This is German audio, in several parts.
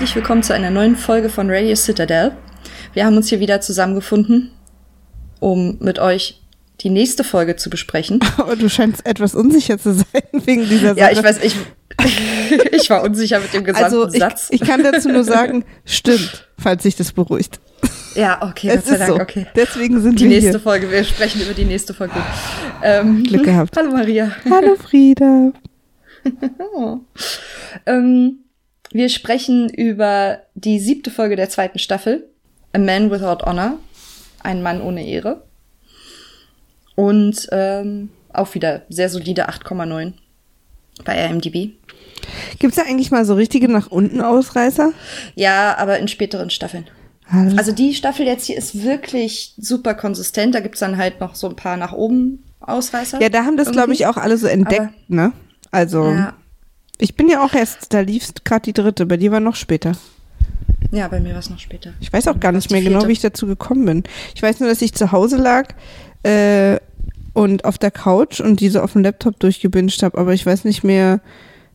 herzlich willkommen zu einer neuen Folge von Radio Citadel. Wir haben uns hier wieder zusammengefunden, um mit euch die nächste Folge zu besprechen. Aber du scheinst etwas unsicher zu sein wegen dieser Sache. Ja, ich weiß, ich, ich war unsicher mit dem gesamten also ich, Satz. ich kann dazu nur sagen, stimmt, falls sich das beruhigt. Ja, okay, Es Gott sei ist Dank, so. okay. Deswegen sind Die wir nächste hier. Folge, wir sprechen über die nächste Folge. Ähm, Glück gehabt. Hallo Maria. Hallo Frieda. Ähm, wir sprechen über die siebte Folge der zweiten Staffel, A Man Without Honor, ein Mann ohne Ehre. Und ähm, auch wieder sehr solide 8,9 bei IMDb. Gibt's da eigentlich mal so richtige nach unten Ausreißer? Ja, aber in späteren Staffeln. Also, Also die Staffel jetzt hier ist wirklich super konsistent. Da gibt's dann halt noch so ein paar nach oben Ausreißer. ja, da haben das, glaube ich, auch alle so entdeckt, Aber- ne? Also, Ja, ich bin ja auch erst, da lief gerade die dritte, bei dir war noch später. ja, bei mir war es noch später. Ich weiß auch gar nicht mehr genau, wie ich dazu gekommen bin. Ich weiß nur, dass ich zu Hause lag äh, und auf der Couch und diese auf dem Laptop durchgebinged habe, aber ich weiß nicht mehr,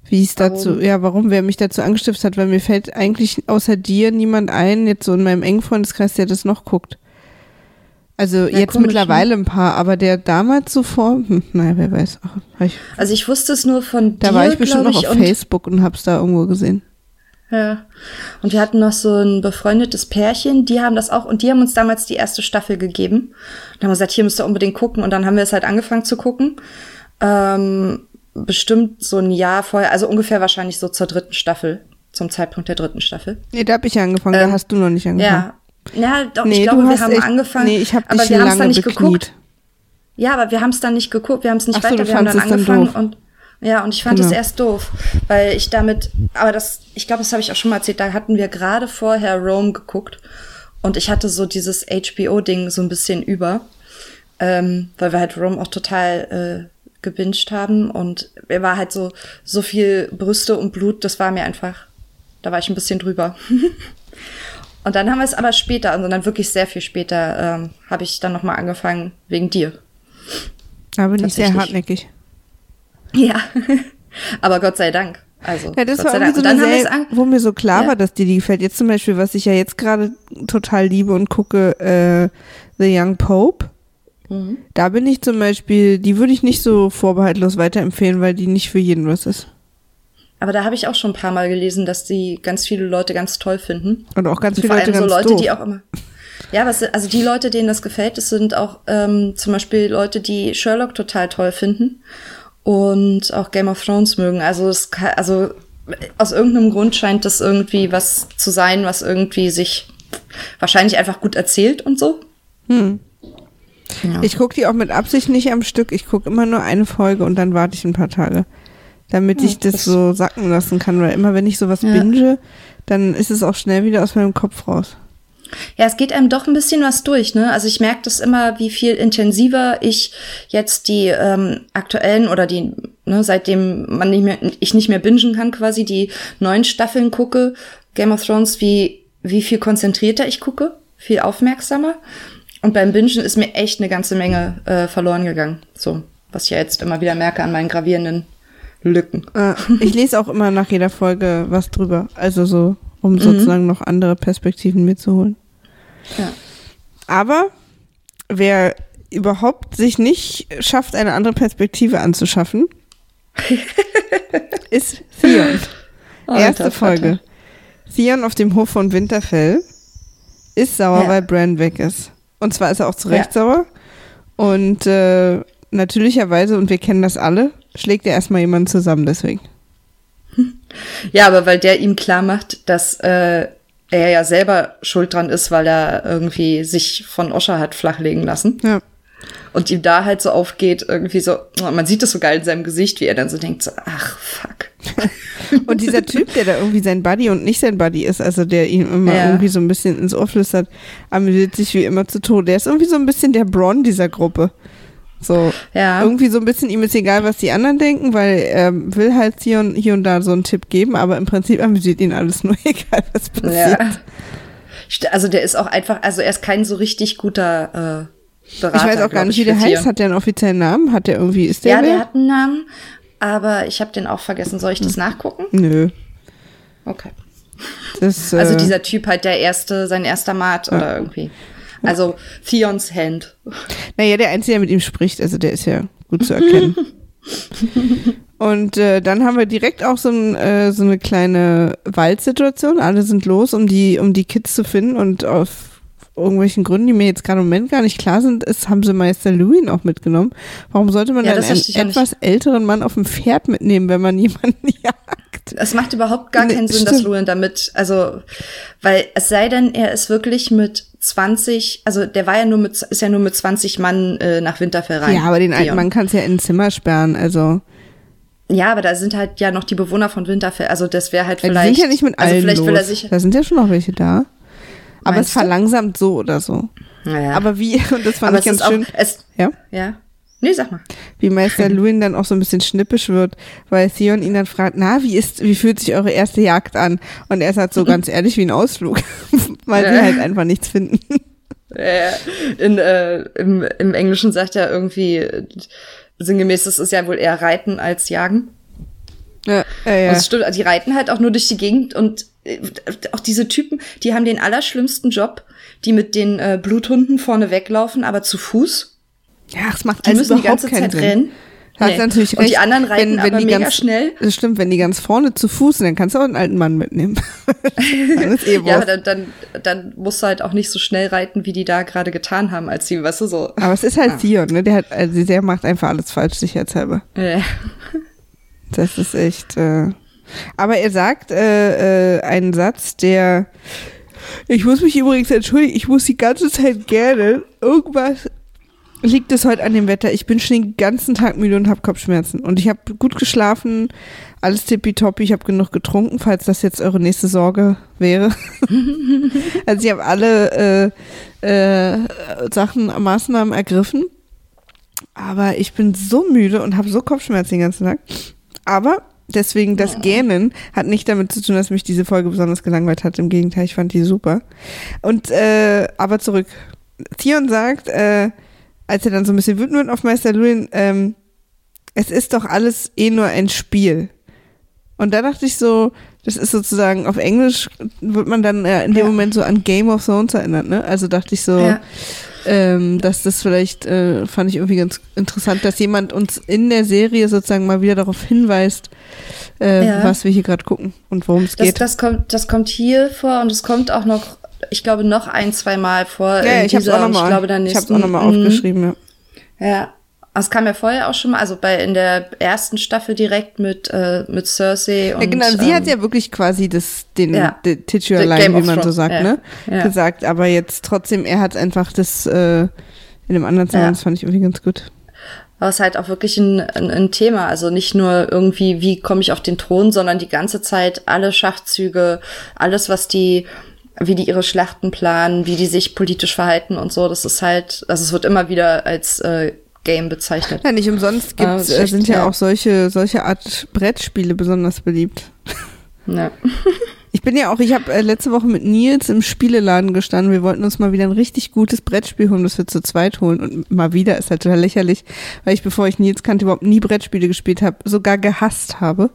wie es dazu, ja, warum, wer mich dazu angestiftet hat, weil mir fällt eigentlich außer dir niemand ein, jetzt so in meinem engen Freundeskreis, der das noch guckt. Also Ja, jetzt komisch, mittlerweile ein paar, aber der damals zuvor, hm, naja, wer weiß. Ach, ich, Also ich wusste es nur von da dir, war ich bestimmt noch ich, auf und Facebook und hab's da irgendwo gesehen. Ja. Und wir hatten noch so ein befreundetes Pärchen, die haben das auch, und die haben uns damals die erste Staffel gegeben. Und haben gesagt, hier müsst ihr unbedingt gucken. Und dann haben wir es halt angefangen zu gucken. Ähm, bestimmt so ein Jahr vorher, also ungefähr wahrscheinlich so zur dritten Staffel, zum Zeitpunkt der dritten Staffel. Nee, da hab ich ja angefangen, da Ähm, hast du noch nicht angefangen. Ja. Ja, doch, Nee, ich glaube, wir haben echt- angefangen. nee, ich hab aber dich wir haben es dann nicht bekniet. geguckt. Ja, aber wir haben es dann nicht geguckt, wir haben es nicht Ach so, weiter, du wir haben dann dann angefangen doof. und ja, und ich fand es Genau. erst doof, weil ich damit, aber das, ich glaube, das habe ich auch schon mal erzählt, da hatten wir gerade vorher Rome geguckt und ich hatte so dieses HBO-Ding so ein bisschen über, ähm, weil wir halt Rome auch total äh, gebinged haben und er war halt so, so viel Brüste und Blut, das war mir einfach, da war ich ein bisschen drüber. Und dann haben wir es aber später, also dann wirklich sehr viel später, ähm, habe ich dann nochmal angefangen wegen dir. Da bin ich sehr hartnäckig. Ja, aber Gott sei Dank. Also, Ja, das Gott war irgendwie so eine Serie, wo mir so klar Ja. war, dass dir die gefällt. Jetzt zum Beispiel, was ich ja jetzt gerade total liebe und gucke, äh, The Young Pope. Mhm. Da bin ich zum Beispiel, die würde ich nicht so vorbehaltlos weiterempfehlen, weil die nicht für jeden was ist. Aber da habe ich auch schon ein paar Mal gelesen, dass die ganz viele Leute ganz toll finden. Und auch ganz Und viele vor Leute allem ganz so Leute, doof. die auch immer. Ja, was, also die Leute, denen das gefällt, das sind auch ähm, zum Beispiel Leute, die Sherlock total toll finden und auch Game of Thrones mögen. Also es kann, also aus irgendeinem Grund scheint das irgendwie was zu sein, was irgendwie sich wahrscheinlich einfach gut erzählt und so. Hm. Ja. Ich gucke die auch mit Absicht nicht am Stück. Ich gucke immer nur eine Folge und dann warte ich ein paar Tage. Damit ich das, das- so sacken lassen kann. Weil immer wenn ich sowas Ja. binge, dann ist es auch schnell wieder aus meinem Kopf raus. Ja, es geht einem doch ein bisschen was durch, ne? Also ich merke das immer, wie viel intensiver ich jetzt die ähm, aktuellen oder die, ne, seitdem man nicht mehr, ich nicht mehr bingen kann, quasi die neuen Staffeln gucke, Game of Thrones, wie, wie viel konzentrierter ich gucke, viel aufmerksamer. Und beim Bingen ist mir echt eine ganze Menge äh, verloren gegangen. So, was ich ja jetzt immer wieder merke an meinen gravierenden Lücken. Äh, ich lese auch immer nach jeder Folge was drüber. Also so, um Mhm. sozusagen noch andere Perspektiven mitzuholen. Ja. Aber wer überhaupt sich nicht schafft, eine andere Perspektive anzuschaffen, ist Theon. Alter Erste. Folge. Theon auf dem Hof von Winterfell ist sauer, Ja. weil Bran weg ist. Und zwar ist er auch zu Recht Ja. sauer. Und äh, natürlicherweise, und wir kennen das alle, schlägt er erstmal jemanden zusammen deswegen. Ja, aber weil der ihm klar macht, dass äh, er ja selber schuld dran ist, weil er irgendwie sich von Osha hat flachlegen lassen. Ja. Und ihm da halt so aufgeht, irgendwie so, man sieht das so geil in seinem Gesicht, wie er dann so denkt, so, ach, fuck. Und dieser Typ, der da irgendwie sein Buddy und nicht sein Buddy ist, also der ihm immer Ja. irgendwie so ein bisschen ins Ohr flüstert, amüsiert sich wie immer zu Tode. Der ist irgendwie so ein bisschen der Bron dieser Gruppe. So, Ja. irgendwie so ein bisschen, ihm ist egal, was die anderen denken, weil er will halt hier und, hier und da so einen Tipp geben, aber im Prinzip amüsiert ihn alles nur, egal was passiert. Ja. Also der ist auch einfach, also er ist kein so richtig guter äh, Berater. Ich weiß auch gar nicht, ich, wie der heißt. Hat der einen offiziellen Namen? Hat der irgendwie, ist der Ja, wer? der hat einen Namen, aber ich habe den auch vergessen. Soll ich das nachgucken? Nö. Okay. Das, Also äh, dieser Typ halt der erste, sein erster Mat oder irgendwie. Also Theons Hand. Naja, der Einzige, der mit ihm spricht, also der ist ja gut zu erkennen. Und äh, dann haben wir direkt auch so, ein, äh, so eine kleine Waldsituation. Alle sind los, um die, um die Kids zu finden und auf irgendwelchen Gründen, die mir jetzt gerade im Moment gar nicht klar sind, ist, haben sie Meister Louis auch mitgenommen. Warum sollte man Ja, dann einen ja nicht. etwas älteren Mann auf dem Pferd mitnehmen, wenn man jemanden jagt? Es macht überhaupt gar Nee, keinen Sinn, dass stimmt. Luan damit, also, weil es sei denn, er ist wirklich mit 20, also der war ja nur mit, ist ja nur mit 20 Mann äh, nach Winterfell rein. Ja, aber den alten Theon. Mann kannst du ja in ein Zimmer sperren, also. Ja, aber da sind halt ja noch die Bewohner von Winterfell, also das wäre halt Ja, die vielleicht. sind ja nicht mit allen also vielleicht los. will er sich. da sind ja schon noch welche da. Aber es du? verlangsamt so oder so. Naja. Aber wie, und das fand aber ich ganz ist auch, schön. es, Ja? ja. Nee, sag mal. wie Meister Luin dann auch so ein bisschen schnippisch wird, weil Theon ihn dann fragt, na, wie ist, wie fühlt sich eure erste Jagd an? Und er sagt so ganz ehrlich wie ein Ausflug, weil sie Ja. halt einfach nichts finden. Äh, in, äh, im, Im Englischen sagt er irgendwie, sinngemäß, das ist ja wohl eher Reiten als Jagen. Ja, ja, ja. Und es stimmt, die reiten halt auch nur durch die Gegend und äh, auch diese Typen, die haben den allerschlimmsten Job, die mit den äh, Bluthunden vorne weglaufen, aber zu Fuß. ja, es macht Die müssen die ganze Zeit Sinn. rennen. Hast Nee. natürlich Und recht. die anderen reiten aber die mega ganz, schnell. Das stimmt, wenn die ganz vorne zu Fuß sind, dann kannst du auch einen alten Mann mitnehmen. eh Ja, dann, dann, dann musst du halt auch nicht so schnell reiten, wie die da gerade getan haben, als die, weißt du, so. Aber es ist halt Theon, ne? Der hat, also der macht einfach alles falsch, sicherheitshalber. Äh, Das ist echt. Äh aber er sagt äh, äh, einen Satz, der. Ich muss mich übrigens entschuldigen, ich muss die ganze Zeit gerne. Irgendwas liegt es heute an dem Wetter. Ich bin schon den ganzen Tag müde und habe Kopfschmerzen. Und ich habe gut geschlafen, alles tippitoppi, ich habe genug getrunken, falls das jetzt eure nächste Sorge wäre. also ich habe alle äh, äh, Sachen, Maßnahmen ergriffen. Aber ich bin so müde und habe so Kopfschmerzen den ganzen Tag. Aber deswegen das Gähnen hat nicht damit zu tun, dass mich diese Folge besonders gelangweilt hat. Im Gegenteil, ich fand die super. Und äh, aber zurück. Theon sagt, äh, als er dann so ein bisschen wütend wird auf Meister Luin, ähm, es ist doch alles eh nur ein Spiel. Und da dachte ich so, das ist sozusagen auf Englisch wird man dann äh, in dem Ja. Moment so an Game of Thrones erinnert, ne? Also dachte ich so, Ja. ähm, dass das vielleicht, äh, fand ich irgendwie ganz interessant, dass jemand uns in der Serie sozusagen mal wieder darauf hinweist, äh, Ja. was wir hier gerade gucken und worum es geht. das, kommt, das kommt hier vor und es kommt auch noch, ich glaube, noch ein, zwei Mal vor. ja, ich habe auch nochmal Ich glaube, dann ich hab's auch noch mal nächsten- Mhm. aufgeschrieben, ja. Ja. Es kam ja vorher auch schon mal, also bei in der ersten Staffel direkt mit, äh, mit Cersei und. Ja, genau, sie hat ähm, ja wirklich quasi das, den, ja. den Titular The Line, wie man so sagt, ja. ne? Ja. Gesagt, aber jetzt trotzdem, er hat einfach das äh, in dem anderen Ja. das fand ich irgendwie ganz gut. Aber es ist halt auch wirklich ein, ein, ein Thema. Also nicht nur irgendwie, wie komme ich auf den Thron, sondern die ganze Zeit alle Schachzüge, alles, was die, wie die ihre Schlachten planen, wie die sich politisch verhalten und so. Das ist halt, also es wird immer wieder als äh, Game bezeichnet. Ja, nicht umsonst Ah, gibt's, äh, sind ja, ja. auch solche, solche Art Brettspiele besonders beliebt. Ja. Ich bin ja auch, ich habe äh, letzte Woche mit Nils im Spieleladen gestanden. Wir wollten uns mal wieder ein richtig gutes Brettspiel holen, das wir zu zweit holen. Und mal wieder ist halt total lächerlich, weil ich, bevor ich Nils kannte, überhaupt nie Brettspiele gespielt habe, sogar gehasst habe.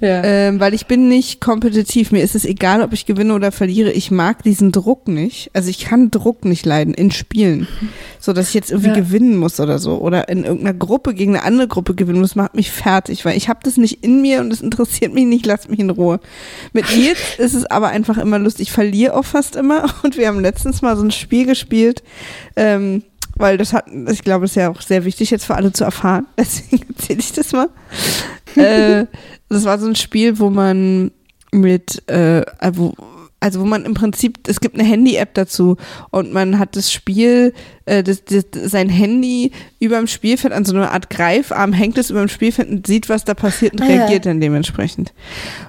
Ja. Ähm, weil ich bin nicht kompetitiv. Mir ist es egal, ob ich gewinne oder verliere. Ich mag diesen Druck nicht. Also ich kann Druck nicht leiden in Spielen. So, dass ich jetzt irgendwie Ja. gewinnen muss oder so. Oder in irgendeiner Gruppe gegen eine andere Gruppe gewinnen muss, macht mich fertig. Weil ich habe das nicht in mir und es interessiert mich nicht. Lasst mich in Ruhe. Mit Nils ist es aber einfach immer lustig. Ich verliere auch fast immer. Und wir haben letztens mal so ein Spiel gespielt. Ähm, weil das hat, ich glaube, das ist ja auch sehr wichtig jetzt für alle zu erfahren. Deswegen erzähle ich das mal. äh, das war so ein Spiel, wo man mit, äh, wo, also wo man im Prinzip, es gibt eine Handy-App dazu und man hat das Spiel, äh, das, das, sein Handy über dem Spielfeld an so einer Art Greifarm, hängt es über dem Spielfeld und sieht, was da passiert und Ah, ja. reagiert dann dementsprechend.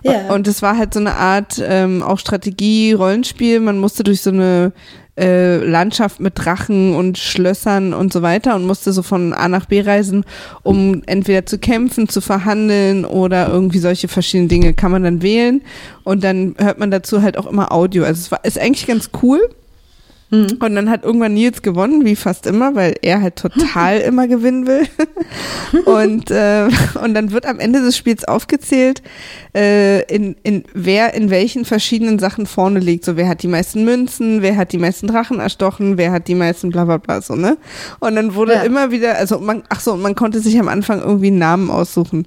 Ja. Und es war halt so eine Art ähm, auch Strategie, Rollenspiel. Man musste durch so eine äh, Landschaft mit Drachen und Schlössern und so weiter und musste so von A nach B reisen, um entweder zu kämpfen, zu verhandeln oder irgendwie solche verschiedenen Dinge kann man dann wählen und dann hört man dazu halt auch immer Audio. Also es war, ist eigentlich ganz cool. Mhm. Und dann hat irgendwann Nils gewonnen, wie fast immer, weil er halt total immer gewinnen will. und, äh, und dann wird am Ende des Spiels aufgezählt, äh, in, in wer in welchen verschiedenen Sachen vorne liegt. So, wer hat die meisten Münzen, wer hat die meisten Drachen erstochen, wer hat die meisten bla bla bla, so, ne? Und dann wurde ja. immer wieder, also man, ach so, man konnte sich am Anfang irgendwie einen Namen aussuchen.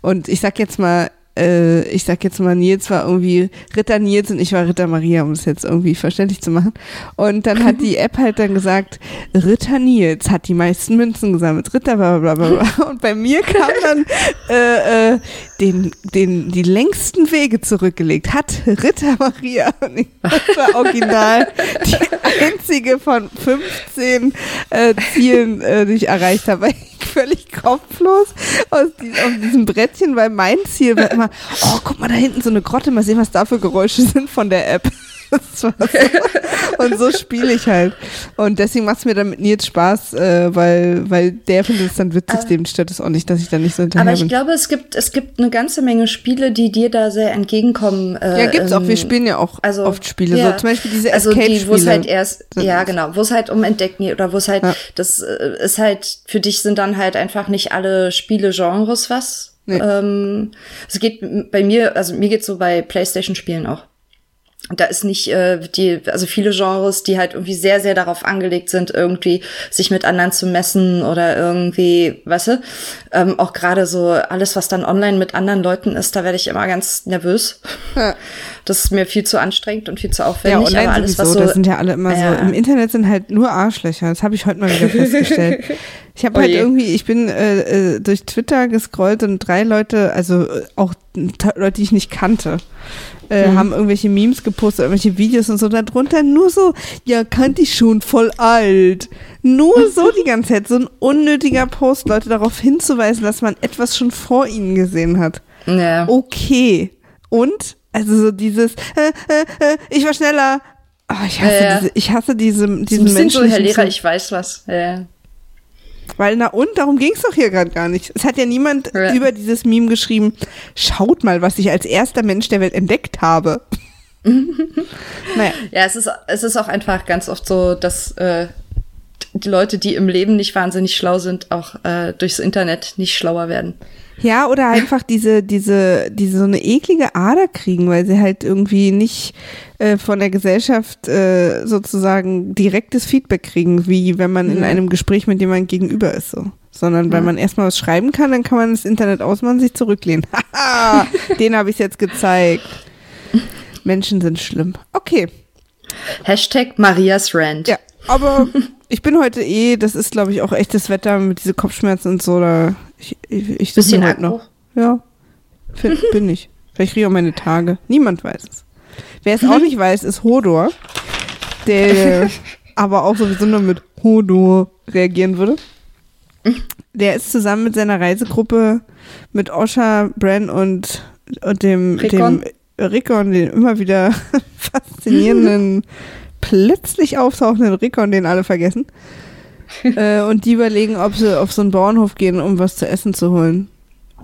Und ich sag jetzt mal, äh, ich sag jetzt mal, Nils war irgendwie Ritter Nils und ich war Ritter Maria, um es jetzt irgendwie verständlich zu machen. Und dann hat die App halt dann gesagt, Ritter Nils hat die meisten Münzen gesammelt, Ritter bla bla bla. Und bei mir kam dann äh, äh, den, den, die längsten Wege zurückgelegt, hat Ritter Maria. Und ich, war original die einzige von 15 äh, Zielen, äh, die ich erreicht habe. Völlig kopflos aus, die, aus diesem Brettchen, weil mein Ziel war immer, oh, guck mal da hinten so eine Grotte, mal sehen, was da für Geräusche sind von der App. So. Und so spiele ich halt. Und deswegen macht es mir dann mit Nils Spaß, äh, weil, weil der findet es dann witzig, aber, dem stört es auch nicht, dass ich da nicht so hinterher Aber ich bin. glaube, es gibt, es gibt eine ganze Menge Spiele, die dir da sehr entgegenkommen. Äh, ja, gibt's auch. Wir ähm, spielen ja auch also, oft Spiele. Ja. So zum Beispiel diese also Escape-Spiele. Wo es halt erst, ja genau, wo es halt um Entdecken geht oder wo es halt, ja. das äh, ist halt, für dich sind dann halt einfach nicht alle Spiele-Genres was. Nee. Ähm, es geht bei mir, also mir geht's so bei Playstation-Spielen auch da ist nicht äh, die, also viele Genres, die halt irgendwie sehr, sehr darauf angelegt sind, irgendwie sich mit anderen zu messen oder irgendwie, weißt du, ähm, auch gerade so alles, was dann online mit anderen Leuten ist, da werde ich immer ganz nervös. Ja. Das ist mir viel zu anstrengend und viel zu aufwendig. Ja, online aber alles, sowieso, was so, das sind ja alle immer ja. so, im Internet sind halt nur Arschlöcher, das habe ich heute mal wieder festgestellt. Ich habe oh halt irgendwie, ich bin äh, äh, durch Twitter gescrollt und drei Leute, also äh, auch Leute, die ich nicht kannte, äh, mhm. haben irgendwelche Memes gepostet, irgendwelche Videos und so darunter. Nur so, ja, kannte ich schon, voll alt. Nur so die ganze Zeit. So ein unnötiger Post, Leute darauf hinzuweisen, dass man etwas schon vor ihnen gesehen hat. Ja. Okay. Und, also so dieses, äh, äh, äh, ich war schneller. Oh, ich hasse ja, ja. diese, ich hasse diese, diesen Menschen. So, Herr Lehrer, ich weiß was. Ja. Weil, na und, darum ging es doch hier gerade gar nicht. Es hat ja niemand ja. über dieses Meme geschrieben, schaut mal, was ich als erster Mensch der Welt entdeckt habe. naja. Ja, es ist, es ist auch einfach ganz oft so, dass äh, die Leute, die im Leben nicht wahnsinnig schlau sind, auch äh, durchs Internet nicht schlauer werden. Ja, oder einfach diese, diese, diese so eine eklige Ader kriegen, weil sie halt irgendwie nicht äh, von der Gesellschaft äh, sozusagen direktes Feedback kriegen, wie wenn man in einem Gespräch mit jemandem gegenüber ist so. Sondern ja. wenn man erstmal was schreiben kann, dann kann man das Internet ausmachen, sich zurücklehnen. Haha, den habe ich jetzt gezeigt. Menschen sind schlimm. Okay. Hashtag Marias Rant. Ja, aber ich bin heute eh, das ist glaube ich auch echtes Wetter mit diese Kopfschmerzen und so, da ich, ich, ich Bisschen halt noch. Ja, bin, bin ich. Vielleicht kriege ich auch meine Tage. Niemand weiß es. Wer es auch nicht weiß, ist Hodor, der aber auch sowieso nur mit Hodor reagieren würde. Der ist zusammen mit seiner Reisegruppe mit Osha, Bran und, und dem Rickon, dem Rickon den immer wieder faszinierenden, plötzlich auftauchenden Rickon, den alle vergessen. äh, und die überlegen, ob sie auf so einen Bauernhof gehen, um was zu essen zu holen.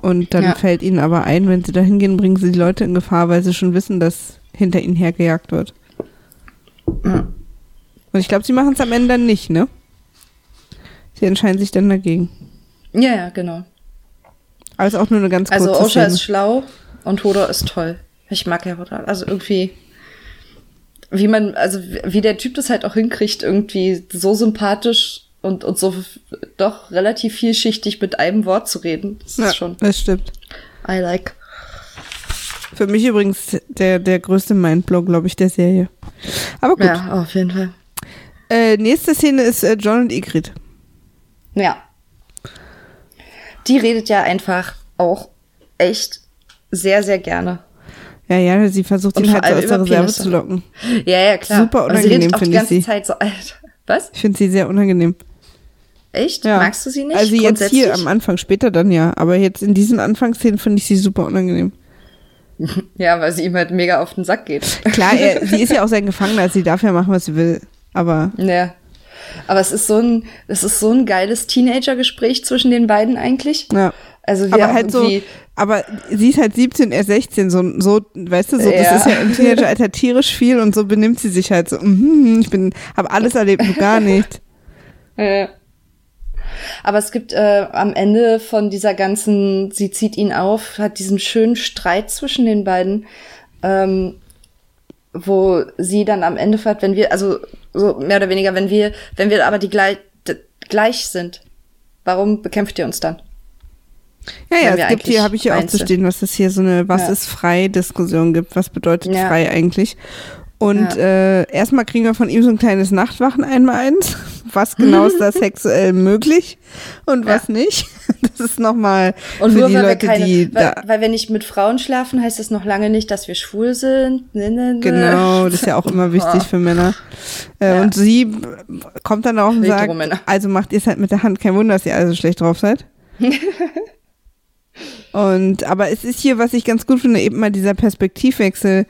Und dann ja. fällt ihnen aber ein, wenn sie da hingehen, bringen sie die Leute in Gefahr, weil sie schon wissen, dass hinter ihnen hergejagt wird. Ja. Und ich glaube, sie machen es am Ende dann nicht, ne? Sie entscheiden sich dann dagegen. Ja, ja, genau. Ist auch nur eine ganz also kurze Also Osha ist schlau und Hodor ist toll. Ich mag ja Hodor. Also irgendwie, wie man, also wie der Typ das halt auch hinkriegt, irgendwie so sympathisch und, und so doch relativ vielschichtig mit einem Wort zu reden. Das ja, ist schon. Das stimmt. I like. Für mich übrigens der, der größte Mindblow, glaube ich, der Serie. Aber gut. Ja, auf jeden Fall. Äh, nächste Szene ist äh, John und Igrit. Ja. Die redet ja einfach auch echt sehr, sehr gerne. Ja, ja, sie versucht ihn halt so aus der Reserve zu locken. Ja, ja, klar. Super unangenehm, finde ich sie. Zeit so, Alter. Was? Ich finde sie sehr unangenehm. Echt? Ja. Magst du sie nicht? Also jetzt hier am Anfang, später dann ja. Aber jetzt in diesen Anfangsszenen finde ich sie super unangenehm. Ja, weil sie ihm halt mega auf den Sack geht. Klar, er, sie ist ja auch sein Gefangener, also sie darf ja machen, was sie will. Aber. Ja. Aber es ist so ein, es ist so ein geiles Teenager-Gespräch zwischen den beiden eigentlich. Ja. Also wir aber halt so, aber sie ist halt 17, er 16, so, so weißt du, so, Ja. das ist ja im Teenageralter tierisch viel und so benimmt sie sich halt so, mhm, ich bin, habe alles erlebt, du gar nicht. Ja. Aber es gibt äh, am Ende von dieser ganzen, sie zieht ihn auf, hat diesen schönen Streit zwischen den beiden, ähm, wo sie dann am Ende fragt, wenn wir, also so mehr oder weniger, wenn wir, wenn wir aber die gleich, gleich sind, warum bekämpft ihr uns dann? Ja, ja, es gibt hier, habe ich ja auch zu stehen, was es hier so eine Was Ja. ist frei Diskussion gibt. Was bedeutet Ja. frei eigentlich? Und äh, erstmal kriegen wir von ihm so ein kleines Nachtwachen einmal eins. Was genau ist da sexuell möglich und was nicht? Das ist nochmal Und für nur die weil Leute, wir keine, die weil, da. weil wir nicht mit Frauen schlafen, heißt das noch lange nicht, dass wir schwul sind. Ne, ne, ne. Genau, das ist ja auch immer wichtig für Männer. Äh, Ja. Und sie kommt dann auch und sagt, also macht ihr es halt mit der Hand. Kein Wunder, dass ihr alle so schlecht drauf seid. Und, aber es ist hier, was ich ganz gut finde, eben mal dieser Perspektivwechsel,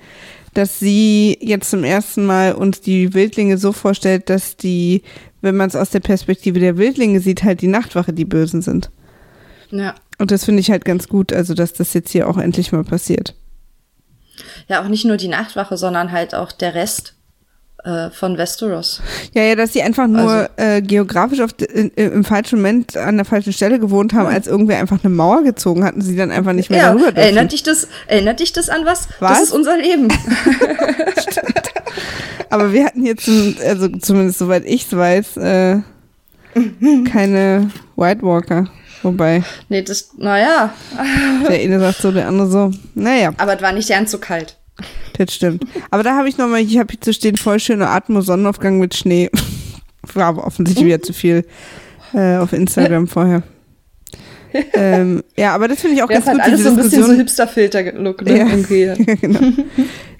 dass sie jetzt zum ersten Mal uns die Wildlinge so vorstellt, dass die, wenn man es aus der Perspektive der Wildlinge sieht, halt die Nachtwache die Bösen sind. Ja. Und das finde ich halt ganz gut, also dass das jetzt hier auch endlich mal passiert. ja, auch nicht nur die Nachtwache, sondern halt auch der Rest äh, von Westeros. Ja, ja, dass sie einfach nur Also- äh, geografisch auf, in, im falschen Moment an der falschen Stelle gewohnt haben, als irgendwer einfach eine Mauer gezogen hat und sie dann einfach nicht mehr Ja, darüber dürfen. erinnert dich das, erinnert dich das an was? Was? Das ist unser Leben. Aber wir hatten jetzt, also zumindest soweit ich es weiß, äh, keine White Walker. Wobei, nee, das, naja, der eine sagt so, der andere so. Naja, aber es war nicht ganz so kalt. Das stimmt. Aber da habe ich nochmal, ich habe hier zu stehen, voll schöne Atmo, Sonnenaufgang mit Schnee. War aber offensichtlich wieder zu viel äh, auf Instagram vorher. ähm, ja, aber das finde ich auch Der ganz gut, alles diese so ein bisschen so. Hipster-Filter-Look, ne? Ja. Irgendwie. Ja, genau.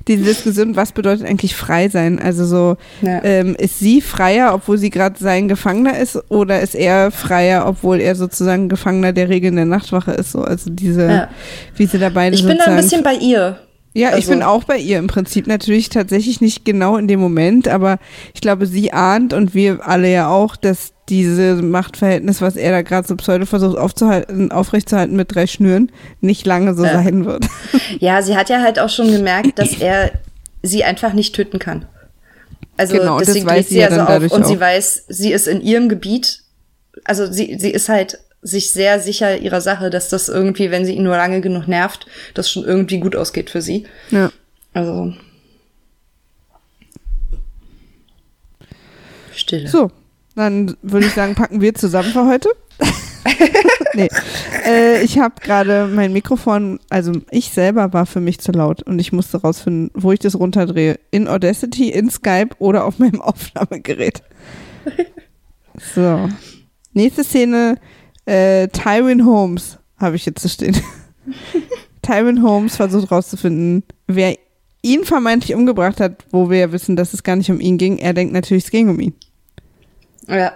Diese Diskussion, was bedeutet eigentlich frei sein? Also so, Ja. ähm, ist sie freier, obwohl sie gerade sein Gefangener ist, oder ist er freier, obwohl er sozusagen Gefangener der Regeln der Nachtwache ist? So, also diese, Ja. wie sie da beide Ich bin da ein bisschen bei ihr. Ja, ich Also- bin auch bei ihr im Prinzip natürlich tatsächlich nicht genau in dem Moment, aber ich glaube, sie ahnt und wir alle ja auch, dass diese Machtverhältnis, was er da gerade so pseudo versucht aufzuhalten, aufrechtzuerhalten mit drei Schnüren, nicht lange so Ja. sein wird. Ja, sie hat ja halt auch schon gemerkt, dass er sie einfach nicht töten kann. Also Genau, und das deswegen weiß sie sie ja so dann auf und sie auch. weiß, sie ist in ihrem Gebiet. Also sie, sie ist halt sich sehr sicher ihrer Sache, dass das irgendwie, wenn sie ihn nur lange genug nervt, das schon irgendwie gut ausgeht für sie. Ja. Also. Stille. So, dann würde ich sagen, packen wir zusammen für heute. nee. Äh, ich habe gerade mein Mikrofon, also ich selber war für mich zu laut und ich musste rausfinden, wo ich das runterdrehe. In Audacity, in Skype oder auf meinem Aufnahmegerät. So. Nächste Szene, äh, Tywin Holmes habe ich jetzt zu stehen. Tywin Holmes versucht rauszufinden, wer ihn vermeintlich umgebracht hat, wo wir ja wissen, dass es gar nicht um ihn ging. Er denkt natürlich, es ging um ihn. Ja.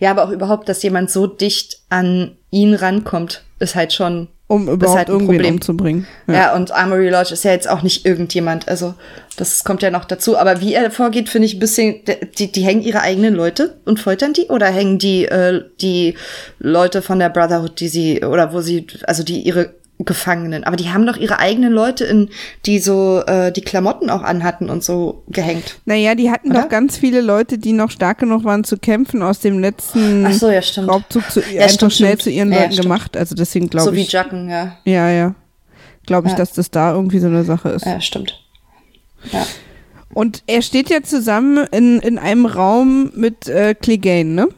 Ja, aber auch überhaupt, dass jemand so dicht an ihn rankommt, ist halt schon. um überhaupt halt ein irgendwen Problem. umzubringen. Ja. und Armory Lodge ist ja jetzt auch nicht irgendjemand. Also, das kommt ja noch dazu. Aber wie er vorgeht, finde ich ein bisschen. Die, die hängen ihre eigenen Leute und foltern die? Oder hängen die, äh, die Leute von der Brotherhood, die sie, oder wo sie, also die ihre Gefangenen. Aber die haben doch ihre eigenen Leute in, die so äh, die Klamotten auch anhatten und so gehängt. Naja, die hatten Oder? doch ganz viele Leute, die noch stark genug waren zu kämpfen, aus dem letzten Ach so, ja, stimmt. Raubzug zu, Ja, einfach stimmt, schnell stimmt. zu ihren Ja, Leuten stimmt. gemacht. Also deswegen So glaube wie ich. Jacken, ja. Ja, ja. Glaube ich, dass das da irgendwie so eine Sache ist. Ja, stimmt. Ja. Und er steht ja zusammen in, in einem Raum mit äh, Clegane, ne?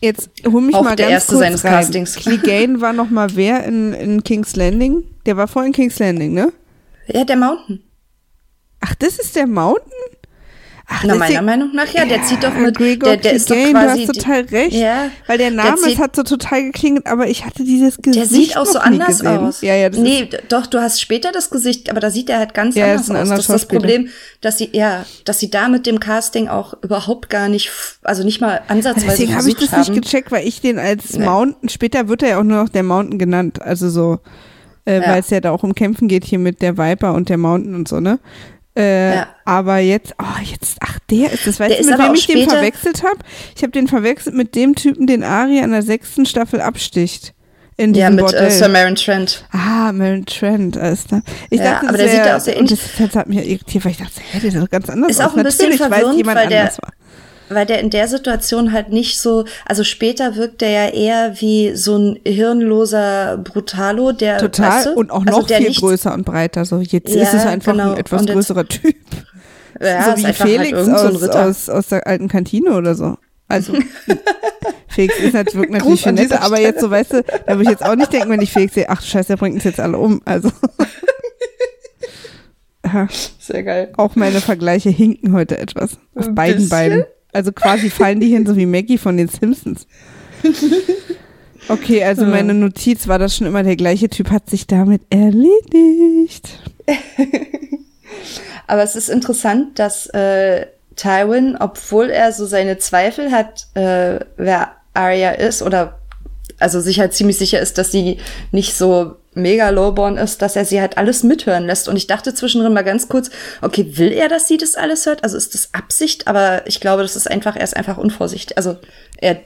Jetzt hol mich Mhm. Auch mal der ganz erste kurz seines rein. Castings. Clegane war noch mal wer in, in King's Landing? Der war vorhin King's Landing, ne? Ja, der Mountain. Ach, das ist der Mountain? Ach, Na, meiner der- Meinung nach ja, der zieht doch mit, Gregor der, der ist doch Clegane, quasi, du hast total recht. Ja, Weil der Name, zieht- es hat so total geklingelt, aber ich hatte dieses Gesicht der sieht auch so anders gesehen. aus. Ja, ja, das nee, ist, doch, du hast später das Gesicht, aber da sieht er halt ganz Ja, anders ist ein aus. anderer Das ist das. Problem, dass sie, ja, dass sie da mit dem Casting auch überhaupt gar nicht, also nicht mal ansatzweise deswegen habe ich das nicht haben. gecheckt, weil ich den als Nee. Mountain, später wird er ja auch nur noch der Mountain genannt, also so, äh, Ja. weil es ja da auch um Kämpfen geht hier mit der Viper und der Mountain und so, ne? Äh, Ja. Aber jetzt, oh, jetzt, ach, der ist das. Weißt Der du, mit wem ich den verwechselt habe? Ich habe den verwechselt mit dem Typen, den Aria in der sechsten Staffel absticht. In Ja, mit Bordell. äh, Sir Maren Trent. Ah, Maren Trent, alles klar. Ich Ja, dachte, aber der sieht wär- ja auch sehr ähnlich- Das, das hat mich irritiert, weil ich dachte, hä, der sieht doch ganz anders Ist aus. auch ein bisschen Natürlich, weil verwirrend, jemand weil der- war. Weil der in der Situation halt nicht so, also später wirkt der ja eher wie so ein hirnloser Brutalo, der Total weißt du, und auch also noch der viel nichts- größer und breiter. So jetzt Ja, ist es einfach genau. ein etwas Und jetzt- größerer Typ. Ja, so wie halt Felix so ein aus, Ritter. aus, aus der alten Kantine oder so. Also Felix ist halt, wirkt natürlich an netter, aber jetzt so, weißt du, da würde ich jetzt auch nicht denken, wenn ich Felix sehe, ach scheiße, der bringt uns jetzt alle um. Also Sehr geil. auch meine Vergleiche hinken heute etwas. Auf Ein beiden bisschen? Beinen. Also quasi fallen die hin, so wie Maggie von den Simpsons. Okay, also meine Notiz war das schon immer der gleiche Typ, hat sich damit erledigt. Aber es ist interessant, dass äh, Tywin, obwohl er so seine Zweifel hat, äh, wer Arya ist, oder also sich halt ziemlich sicher ist, dass sie nicht so mega lowborn ist, dass er sie halt alles mithören lässt. Und ich dachte zwischendrin mal ganz kurz, okay, will er, dass sie das alles hört? Also ist das Absicht? Aber ich glaube, das ist einfach, er ist einfach unvorsichtig. Also er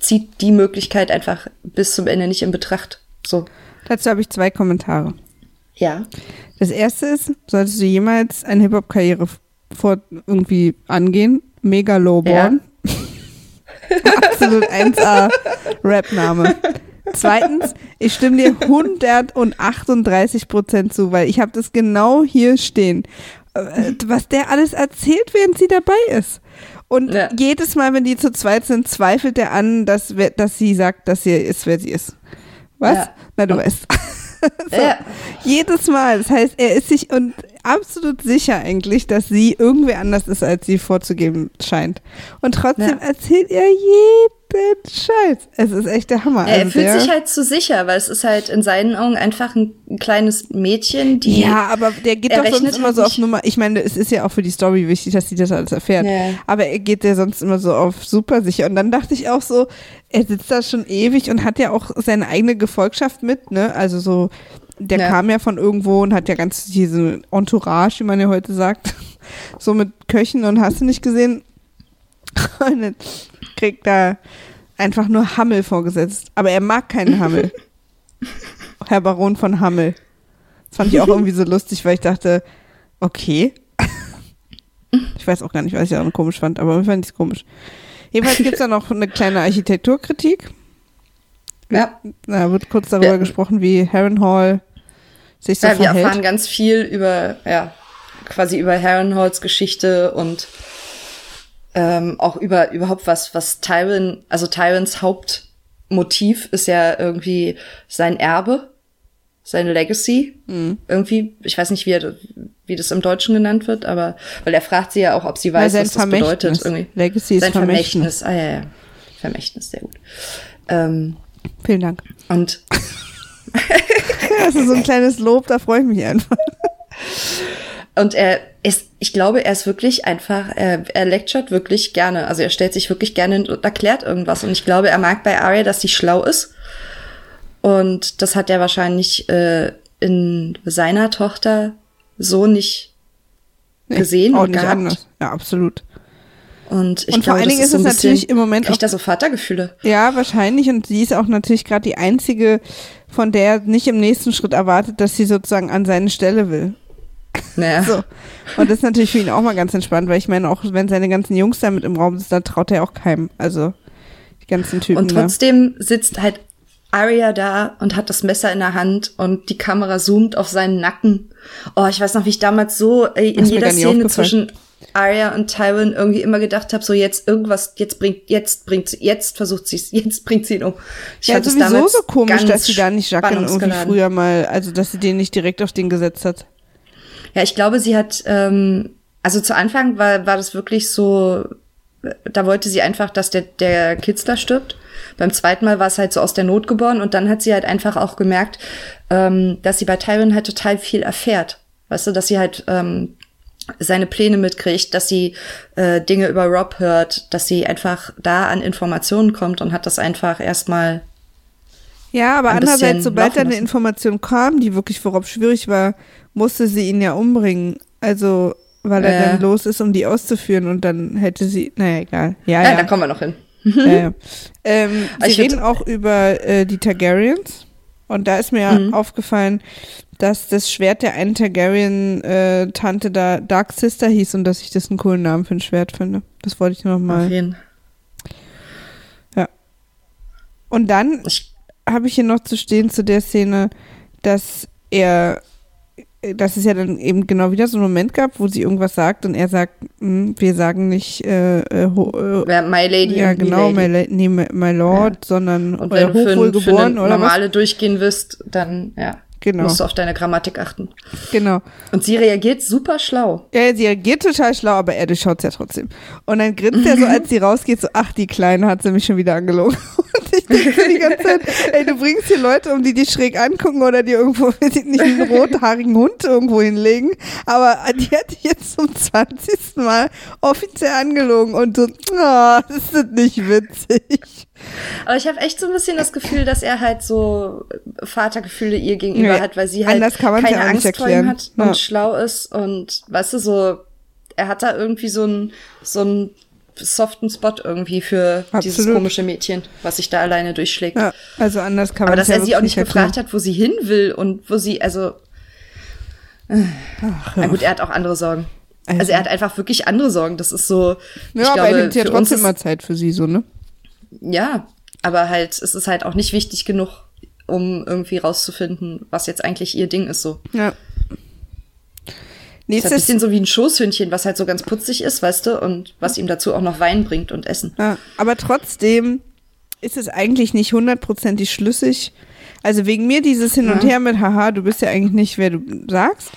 zieht die Möglichkeit einfach bis zum Ende nicht in Betracht. So. Dazu habe ich zwei Kommentare. Ja. Das erste ist, solltest du jemals eine Hip-Hop-Karriere vor irgendwie angehen, mega lowborn. Absolut 1A Rap-Name. Zweitens, ich stimme dir 138 Prozent zu, weil ich habe das genau hier stehen. Äh, Was der alles erzählt, während sie dabei ist. Und Ja. jedes Mal, wenn die zu zweit sind, zweifelt er an, dass, dass sie sagt, dass sie ist, wer sie ist. Was? Ja. Na, du weißt. so. Ja. Jedes Mal. Das heißt, er ist sich und absolut sicher eigentlich, dass sie irgendwer anders ist, als sie vorzugeben scheint. Und trotzdem erzählt er jeden Scheiß. Es ist echt der Hammer. Er Also fühlt der, sich halt zu sicher, weil es ist halt in seinen Augen einfach ein, ein kleines Mädchen, die. Ja, aber der geht doch sonst immer halt so auf Nummer. Ich meine, es ist ja auch für die Story wichtig, dass sie das alles erfährt. Ja. Aber er geht ja sonst immer so auf super sicher. Und dann dachte ich auch so, er sitzt da schon ewig und hat ja auch seine eigene Gefolgschaft mit, ne? Also so, der Ja. kam ja von irgendwo und hat ja ganz diese Entourage, wie man ja heute sagt, so mit Köchen und hast du nicht gesehen. Und kriegt er einfach nur Hammel vorgesetzt. Aber er mag keinen Hammel. Herr Baron von Hammel. Das fand ich auch irgendwie so lustig, weil ich dachte, okay. Ich weiß auch gar nicht, was ich auch komisch fand, aber ich fand es komisch. Jedenfalls gibt es da noch eine kleine Architekturkritik. ja. Da wird kurz darüber Ja. gesprochen, wie Harrenhal sich so ja, wir verhält. erfahren ganz viel über, ja, quasi über Harrenhalls Geschichte und ähm, auch über überhaupt was, was Tywin, also Tywins Hauptmotiv ist ja irgendwie sein Erbe, seine Legacy. Mhm. Irgendwie, ich weiß nicht, wie, er, wie das im Deutschen genannt wird, aber weil er fragt sie ja auch, ob sie Ja, weiß, sein was das bedeutet. Irgendwie. Legacy ist sein Vermächtnis. Vermächtnis. Ah ja, ja. Vermächtnis, sehr gut. Ähm, Vielen Dank. und Ja, das ist so ein kleines Lob, da freue ich mich einfach. Und er ist, ich glaube, er ist wirklich einfach, er, er lecturet wirklich gerne. Also er stellt sich wirklich gerne und erklärt irgendwas. Und ich glaube, er mag bei Arya, dass sie schlau ist. Und das hat er wahrscheinlich äh, in seiner Tochter so nicht gesehen und nicht gehabt. anders. Ja, absolut. Und ich Und vor glaube, allen das Dingen ist ist es natürlich im Moment kriegt auch- er so Vatergefühle. Ja, wahrscheinlich. Und sie ist auch natürlich gerade die einzige, von der er nicht im nächsten Schritt erwartet, dass sie sozusagen an seine Stelle will. Naja. So. Und das ist natürlich für ihn auch mal ganz entspannt, weil ich meine, auch wenn seine ganzen Jungs da mit im Raum sind, dann traut er auch keinem. Also die ganzen Typen. Und da. trotzdem sitzt halt Arya da und hat das Messer in der Hand und die Kamera zoomt auf seinen Nacken. Oh, ich weiß noch, wie ich damals so äh, in jeder Szene zwischen Arya und Tywin irgendwie immer gedacht habe, so jetzt irgendwas, jetzt bringt, jetzt bringt sie, jetzt versucht sie es, jetzt bringt sie ihn um. Ich ja, sowieso so komisch, dass sie da nicht Jacques irgendwie früher mal, also dass sie den nicht direkt auf den gesetzt hat. Ja, ich glaube, sie hat, ähm, also zu Anfang war, war das wirklich so, da wollte sie einfach, dass der, der Kitzler stirbt. Beim zweiten Mal war es halt so aus der Not geboren und dann hat sie halt einfach auch gemerkt, ähm, dass sie bei Tywin halt total viel erfährt. Weißt du, dass sie halt ähm, seine Pläne mitkriegt, dass sie äh, Dinge über Rob hört, dass sie einfach da an Informationen kommt und hat das einfach erstmal Ja, aber ein andererseits, sobald da eine. Information kam, die wirklich für Rob schwierig war, musste sie ihn ja umbringen. Also, weil er dann los ist, um die auszuführen und dann hätte sie, naja, egal. Ja, Ja, ja. da kommen wir noch hin. ja. Ähm, sie ich reden auch über äh, die Targaryens. Und da ist mir mhm. aufgefallen, dass das Schwert der einen Targaryen-Tante äh, da Dark Sister hieß und dass ich das einen coolen Namen für ein Schwert finde. Das wollte ich noch mal. Auf jeden. Ja. Und dann habe ich hier noch zu stehen zu der Szene, dass er dass es ja dann eben genau wieder so einen Moment gab, wo sie irgendwas sagt und er sagt, hm, wir sagen nicht äh, äh, äh My Lady. Ja, genau, my, La nee, my, my Lord, ja. sondern und wenn du für, für eine normale was? durchgehen wirst, dann ja. Genau. Musst du auf deine Grammatik achten. Genau. Und sie reagiert super schlau. Ja, sie reagiert total schlau, aber er durchschaut es ja trotzdem. Und dann grinst er so, als sie rausgeht, so, ach, die Kleine hat sie mich schon wieder angelogen. Und die ganze Zeit, ey, du bringst hier Leute, um die dich schräg angucken oder die irgendwo, nicht einen rothaarigen Hund irgendwo hinlegen. Aber die hat dich jetzt zum 20. Mal offiziell angelogen und so, oh, das ist nicht witzig. Aber ich habe echt so ein bisschen das Gefühl, dass er halt so Vatergefühle ihr gegenüber ja, hat, weil sie halt keine ja Angst vor ihm hat ja. und schlau ist und weißt du, so, er hat da irgendwie so einen so einen soften Spot irgendwie für Absolut. dieses komische Mädchen, was sich da alleine durchschlägt. Ja, also anders kann man Aber dass er sie auch nicht gefragt hat, wo sie hin will und wo sie, also Ach, ja. Na gut, er hat auch andere Sorgen. Also, also, er hat einfach wirklich andere Sorgen. Das ist so. Ja, ich aber glaube, er nimmt ja trotzdem mal Zeit für sie, so, ne? Ja, aber halt, es ist halt auch nicht wichtig genug, um irgendwie rauszufinden, was jetzt eigentlich ihr Ding ist so. Ja. Nächstes ist ein bisschen so wie ein Schoßhündchen, was halt so ganz putzig ist, weißt du, und was ihm dazu auch noch Wein bringt und Essen. Ja, aber trotzdem ist es eigentlich nicht hundertprozentig schlüssig. Also wegen mir dieses Hin und Her mit, haha, du bist ja eigentlich nicht, wer du sagst.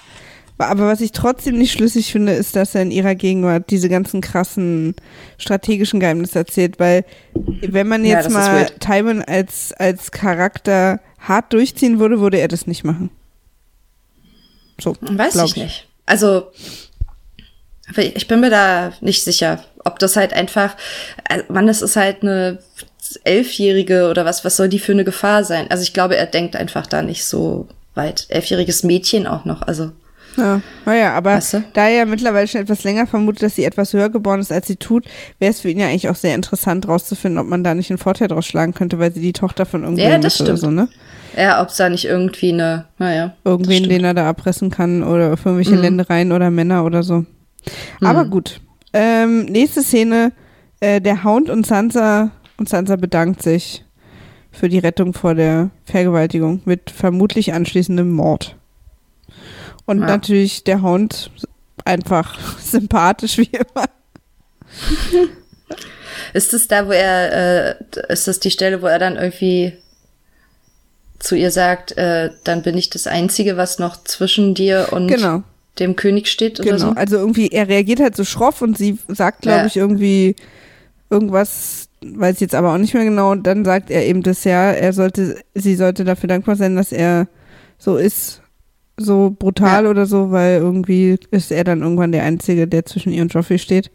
Aber was ich trotzdem nicht schlüssig finde, ist, dass er in ihrer Gegenwart diese ganzen krassen strategischen Geheimnisse erzählt, weil wenn man jetzt ja, mal Tywin als, als Charakter hart durchziehen würde, würde er das nicht machen. So, Weiß ich, ich nicht. Also, ich bin mir da nicht sicher, ob das halt einfach, äh, Mann, das ist halt eine Elfjährige oder was, was soll die für eine Gefahr sein? Also ich glaube, er denkt einfach da nicht so weit. Elfjähriges Mädchen auch noch, also. Ja, naja, aber weißt du? da er ja mittlerweile schon etwas länger vermutet, dass sie etwas höher geboren ist, als sie tut, wäre es für ihn ja eigentlich auch sehr interessant rauszufinden, ob man da nicht einen Vorteil draus schlagen könnte, weil sie die Tochter von irgendwem ja, das ist oder so, ne? Ja, ob es da nicht irgendwie eine, naja. Irgendwen, den er da abpressen kann oder auf irgendwelche mhm. Ländereien oder Männer oder so. Mhm. Aber gut. Ähm, nächste Szene, äh, der Hound und Sansa und Sansa bedankt sich für die Rettung vor der Vergewaltigung mit vermutlich anschließendem Mord. Und ja. natürlich der Hund einfach sympathisch wie immer. ist es da, wo er, äh, ist das die Stelle, wo er dann irgendwie zu ihr sagt, äh, dann bin ich das Einzige, was noch zwischen dir und genau. dem König steht oder genau. so? Also irgendwie, er reagiert halt so schroff und sie sagt, glaube ja. ich, irgendwie irgendwas, weiß ich jetzt aber auch nicht mehr genau. Und dann sagt er eben das ja, er sollte, sie sollte dafür dankbar sein, dass er so ist, so brutal ja. oder so, weil irgendwie ist er dann irgendwann der Einzige, der zwischen ihr und Joffrey steht.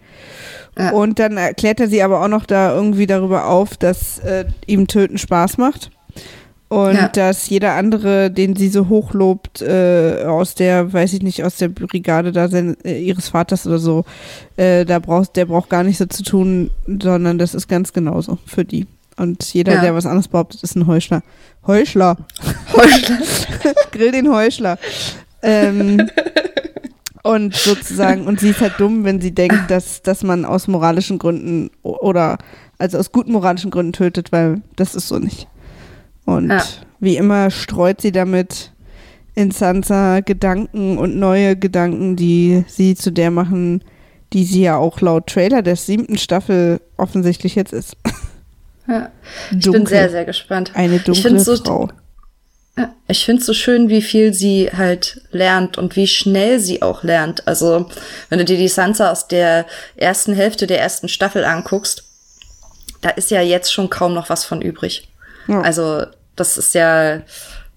Ja. Und dann erklärt er sie aber auch noch da irgendwie darüber auf, dass äh, ihm Töten Spaß macht. Und ja. dass jeder andere, den sie so hochlobt, äh, aus der, weiß ich nicht, aus der Brigade da sein, äh, ihres Vaters oder so, äh, da braucht, der braucht gar nichts so zu tun, sondern das ist ganz genauso für die. Und jeder, ja. der was anderes behauptet, ist ein Heuchler. Heuchler. Heuchler. Grill den Heuchler. Ähm, und sozusagen, und sie ist halt dumm, wenn sie denkt, dass, dass man aus moralischen Gründen oder also aus guten moralischen Gründen tötet, weil das ist so nicht. Und ja. wie immer streut sie damit in Sansa Gedanken und neue Gedanken, die sie zu der machen, die sie ja auch laut Trailer der siebten Staffel offensichtlich jetzt ist. Ja. Ich Dunkel. bin sehr, sehr gespannt. Eine dunkle ich so, Frau. Ich finde es so schön, wie viel sie halt lernt und wie schnell sie auch lernt. Also, wenn du dir die Sansa aus der ersten Hälfte der ersten Staffel anguckst, da ist ja jetzt schon kaum noch was von übrig. Ja. Also, das ist ja,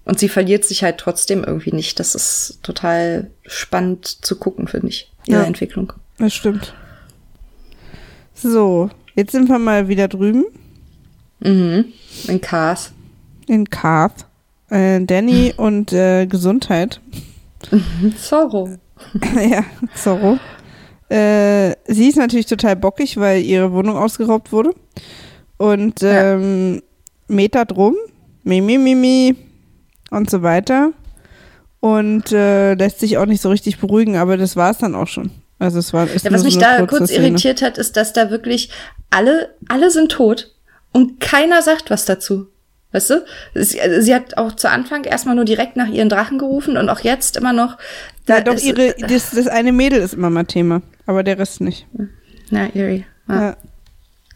und sie verliert sich halt trotzdem irgendwie nicht. Das ist total spannend zu gucken, finde ich, ihre ja, Entwicklung. Das stimmt. So, jetzt sind wir mal wieder drüben. Mhm. In Cars. In Cars. Äh, Danny und äh, Gesundheit. Zorro. ja, Zorro. Äh, sie ist natürlich total bockig, weil ihre Wohnung ausgeraubt wurde. Und ähm, ja. Meta drum. Mimi, Mimi. und so weiter. Und äh, lässt sich auch nicht so richtig beruhigen, aber das war es dann auch schon. Also es war Ja, was mich so da kurz Szene. irritiert hat, ist, dass da wirklich alle, alle sind tot und keiner sagt was dazu. Weißt du? Sie, sie hat auch zu Anfang erstmal nur direkt nach ihren Drachen gerufen und auch jetzt immer noch. Da Ja, doch, ist- ihre, das, das eine Mädel ist immer mal Thema, aber der Rest nicht. Na, Eerie. Ja. Ja.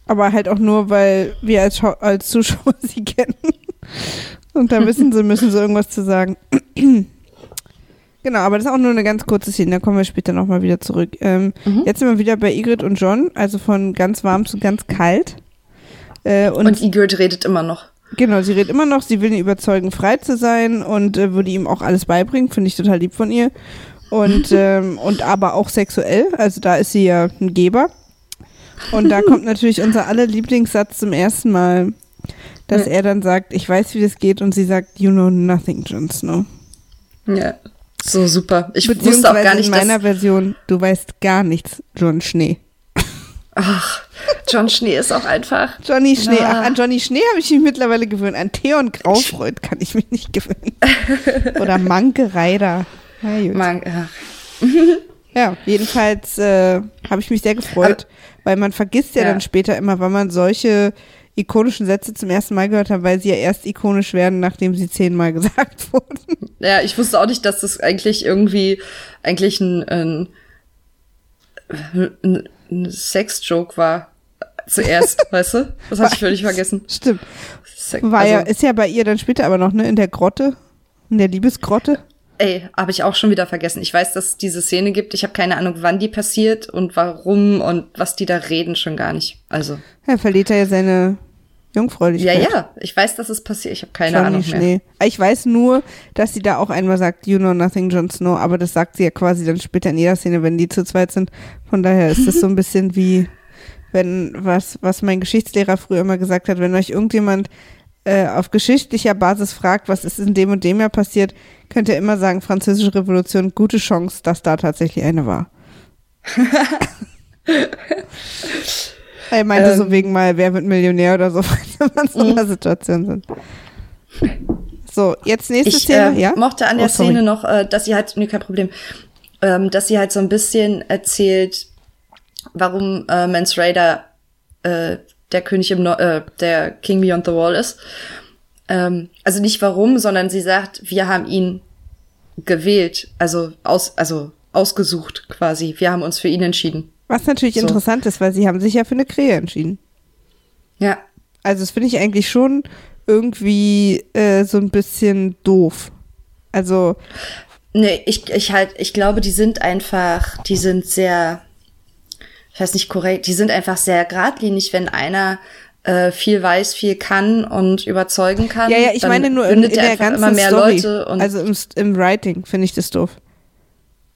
Aber halt auch nur, weil wir als, als Zuschauer sie kennen. Und da wissen sie, müssen sie irgendwas zu sagen. genau, aber das ist auch nur eine ganz kurze Szene, da kommen wir später nochmal wieder zurück. Ähm, Mhm. Jetzt sind wir wieder bei Igrit und John, also von ganz warm zu ganz kalt. Äh, und, Und, Igrit redet immer noch. genau, sie redet immer noch, sie will ihn überzeugen, frei zu sein und äh, würde ihm auch alles beibringen, finde ich total lieb von ihr. Und, ähm, und aber auch sexuell, also da ist sie ja ein Geber. Und da kommt natürlich unser aller Lieblingssatz zum ersten Mal, dass Ja. er dann sagt, ich weiß, wie das geht, und sie sagt, you know nothing, Jon Snow. Ja. So super. Ich wusste auch gar nicht, in meiner Version, du weißt gar nichts, John Schnee. Ach, John Schnee ist auch einfach. Johnny Schnee, Ja. ach, an Johnny Schnee habe ich mich mittlerweile gewöhnt. An Theon Graufreud kann ich mich nicht gewöhnen. Oder Manke Reider. Gut. Ach, Ja, jedenfalls äh, habe ich mich sehr gefreut, weil man vergisst ja, Ja. dann später immer, wann man solche ikonischen Sätze zum ersten Mal gehört hat, weil sie ja erst ikonisch werden, nachdem sie zehnmal gesagt wurden. Ja, ich wusste auch nicht, dass das eigentlich irgendwie eigentlich ein, ein, ein, ein Sex-Joke war. Zuerst, weißt du? Das hatte ich völlig vergessen. Stimmt. Sex, War ja, also, ist ja bei ihr dann später aber noch, ne, in der Grotte, in der Liebesgrotte. ey, habe ich auch schon wieder vergessen. Ich weiß, dass es diese Szene gibt. Ich habe keine Ahnung, wann die passiert und warum und was die da reden schon gar nicht. Also, Ja, verliert er ja seine ja, Jungfräulichkeit. ja, ich weiß, dass es passiert. Ich habe keine Johnny Ahnung mehr. Schnee. Ich weiß nur, dass sie da auch einmal sagt, you know nothing, Jon Snow, aber das sagt sie ja quasi dann später in jeder Szene, wenn die zu zweit sind. Von daher ist das so ein bisschen wie, wenn, was, was mein Geschichtslehrer früher immer gesagt hat, wenn euch irgendjemand äh, auf geschichtlicher Basis fragt, was ist in dem und dem Jahr passiert, könnt ihr immer sagen, Französische Revolution, gute Chance, dass da tatsächlich eine war. er meinte so Ähm. wegen mal, wer wird Millionär oder so, wenn wir in so einer Situation sind. So, jetzt nächste Ich Szene, äh, ja? mochte an Oh, der sorry. Szene noch, äh, dass sie halt, nee, kein Problem, ähm, dass sie halt so ein bisschen erzählt, warum äh, Mans Raider äh, der König im no äh, der King Beyond the Wall ist. Ähm, also nicht warum, sondern sie sagt, wir haben ihn gewählt, also aus, also ausgesucht quasi. Wir haben uns für ihn entschieden. Was natürlich So. interessant ist, weil sie haben sich ja für eine Krähe entschieden. Ja, Also das finde ich eigentlich schon irgendwie äh, so ein bisschen doof. Also, Nee, ich, ich halt, ich glaube, die sind einfach, die sind sehr, ich weiß nicht korrekt, die sind einfach sehr geradlinig, wenn einer äh, viel weiß, viel kann und überzeugen kann. ja, ja, ich meine nur in, in er der ganzen immer mehr Story. Leute und also im, im Writing finde ich das doof.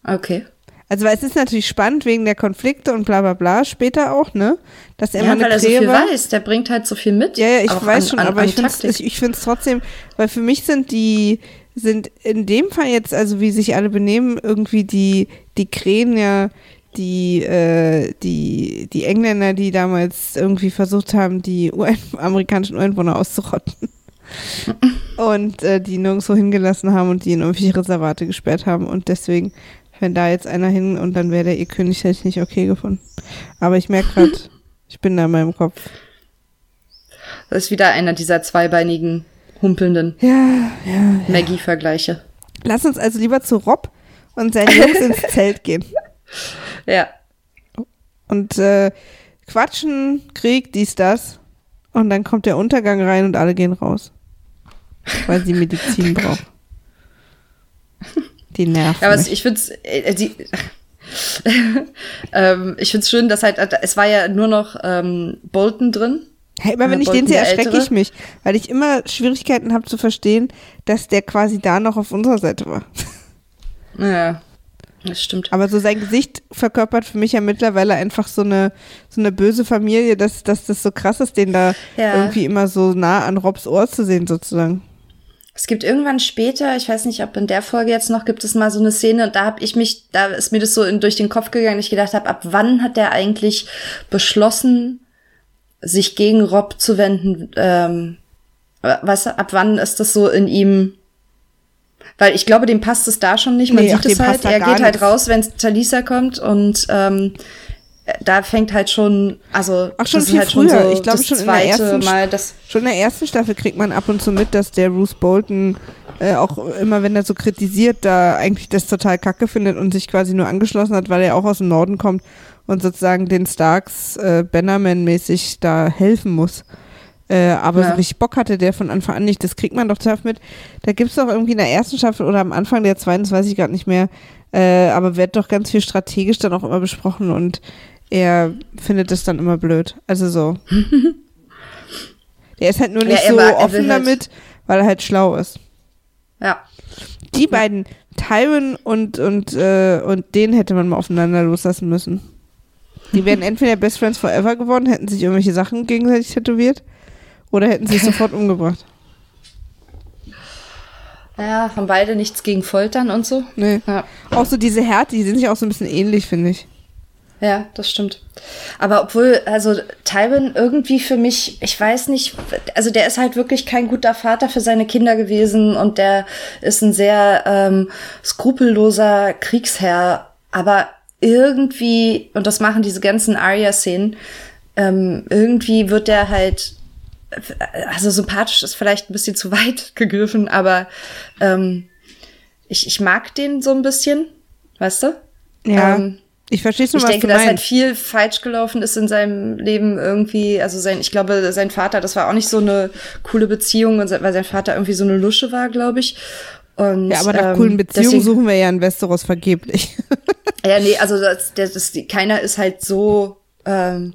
okay. Also weil es ist natürlich spannend wegen der Konflikte und bla bla bla später auch, ne? Dass er Ja, weil er so viel weiß, der bringt halt so viel mit. Ja, ja, ich weiß an- schon, an, aber an ich finde es ich trotzdem, weil für mich sind die, sind in dem Fall jetzt, also wie sich alle benehmen, irgendwie die, die Krähen ja, die, äh, die, die Engländer, die damals irgendwie versucht haben, die Ur amerikanischen Ureinwohner auszurotten. und äh, die nirgendwo hingelassen haben und die in irgendwelche Reservate gesperrt haben und deswegen, wenn da jetzt einer hin und dann wäre der ihr König, hätte ich nicht okay gefunden. Aber ich merke gerade, ich bin da in meinem Kopf. Das ist wieder einer dieser zweibeinigen, humpelnden Ja, ja, Maggie-Vergleiche. Lass uns also lieber zu Rob und seinen Jungs ins Zelt gehen. Ja. Und äh, quatschen, Krieg, dies, das. Und dann kommt der Untergang rein und alle gehen raus. Weil sie Medizin braucht. Die nerven. Ja, aber es- mich. ich find's, äh, die, ähm, ich find's schön, dass halt, es war ja nur noch ähm, Bolton drin. hey, immer wenn äh, ich den Bolton sehe, der erschrecke ich mich. Weil ich immer Schwierigkeiten habe zu verstehen, dass der quasi da noch auf unserer Seite war. Ja, das stimmt. Aber so sein Gesicht verkörpert für mich ja mittlerweile einfach so eine, so eine böse Familie, dass, dass das so krass ist, den da Ja. irgendwie immer so nah an Robs Ohr zu sehen, sozusagen. Es gibt irgendwann später, ich weiß nicht, ob in der Folge jetzt noch, gibt es mal so eine Szene und da habe ich mich, da ist mir das so in, durch den Kopf gegangen, ich gedacht habe, ab wann hat der eigentlich beschlossen, sich gegen Rob zu wenden? Ähm, weißt du, ab wann ist das so in ihm Weil ich glaube, dem passt es da schon nicht. Man Nee, ach, sieht es dem halt. Er geht halt raus, wenn Talisa kommt und ähm, da fängt halt schon, also Ach, schon das viel ist halt schon früher. so Ich glaube, das schon in der zweite ersten Mal, das Schon in der ersten Staffel kriegt man ab und zu mit, dass der Bruce Bolton äh, auch immer, wenn er so kritisiert, da eigentlich das total kacke findet und sich quasi nur angeschlossen hat, weil er auch aus dem Norden kommt und sozusagen den Starks äh, Bannerman-mäßig da helfen muss. Äh, aber Ja. so richtig Bock hatte der von Anfang an nicht. Das kriegt man doch tough mit. Da gibt's doch irgendwie in der ersten Staffel oder am Anfang der zweiten, das weiß ich gerade nicht mehr, äh, aber wird doch ganz viel strategisch dann auch immer besprochen und er findet das dann immer blöd. Also so. Der ist halt nur Ja, nicht er so war- er offen halt- damit, weil er halt schlau ist. ja. Die beiden, Tyron und, und, äh, und den hätte man mal aufeinander loslassen müssen. Die wären entweder Best Friends Forever geworden, hätten sich irgendwelche Sachen gegenseitig tätowiert oder hätten sich sofort umgebracht. Ja, haben beide nichts gegen Foltern und so. Nee. Ja. Auch so diese Härte, die sind sich auch so ein bisschen ähnlich, finde ich. Ja, das stimmt. Aber obwohl, also Tywin irgendwie für mich, ich weiß nicht, also der ist halt wirklich kein guter Vater für seine Kinder gewesen und der ist ein sehr ähm, skrupelloser Kriegsherr. Aber irgendwie, und das machen diese ganzen Arya-Szenen, ähm, irgendwie wird der halt, also sympathisch ist vielleicht ein bisschen zu weit gegriffen, aber ähm, ich, ich mag den so ein bisschen, weißt du? Ja. Ähm, ich verstehe schon, ich was denke, du dass halt viel falsch gelaufen ist in seinem Leben irgendwie. Also sein, ich glaube, sein Vater, das war auch nicht so eine coole Beziehung, weil sein Vater irgendwie so eine Lusche war, glaube ich. Und, ja, aber nach ähm, coolen Beziehungen deswegen- suchen wir ja in Westeros vergeblich. Ja, nee, also das, das, das, keiner ist halt so, ähm,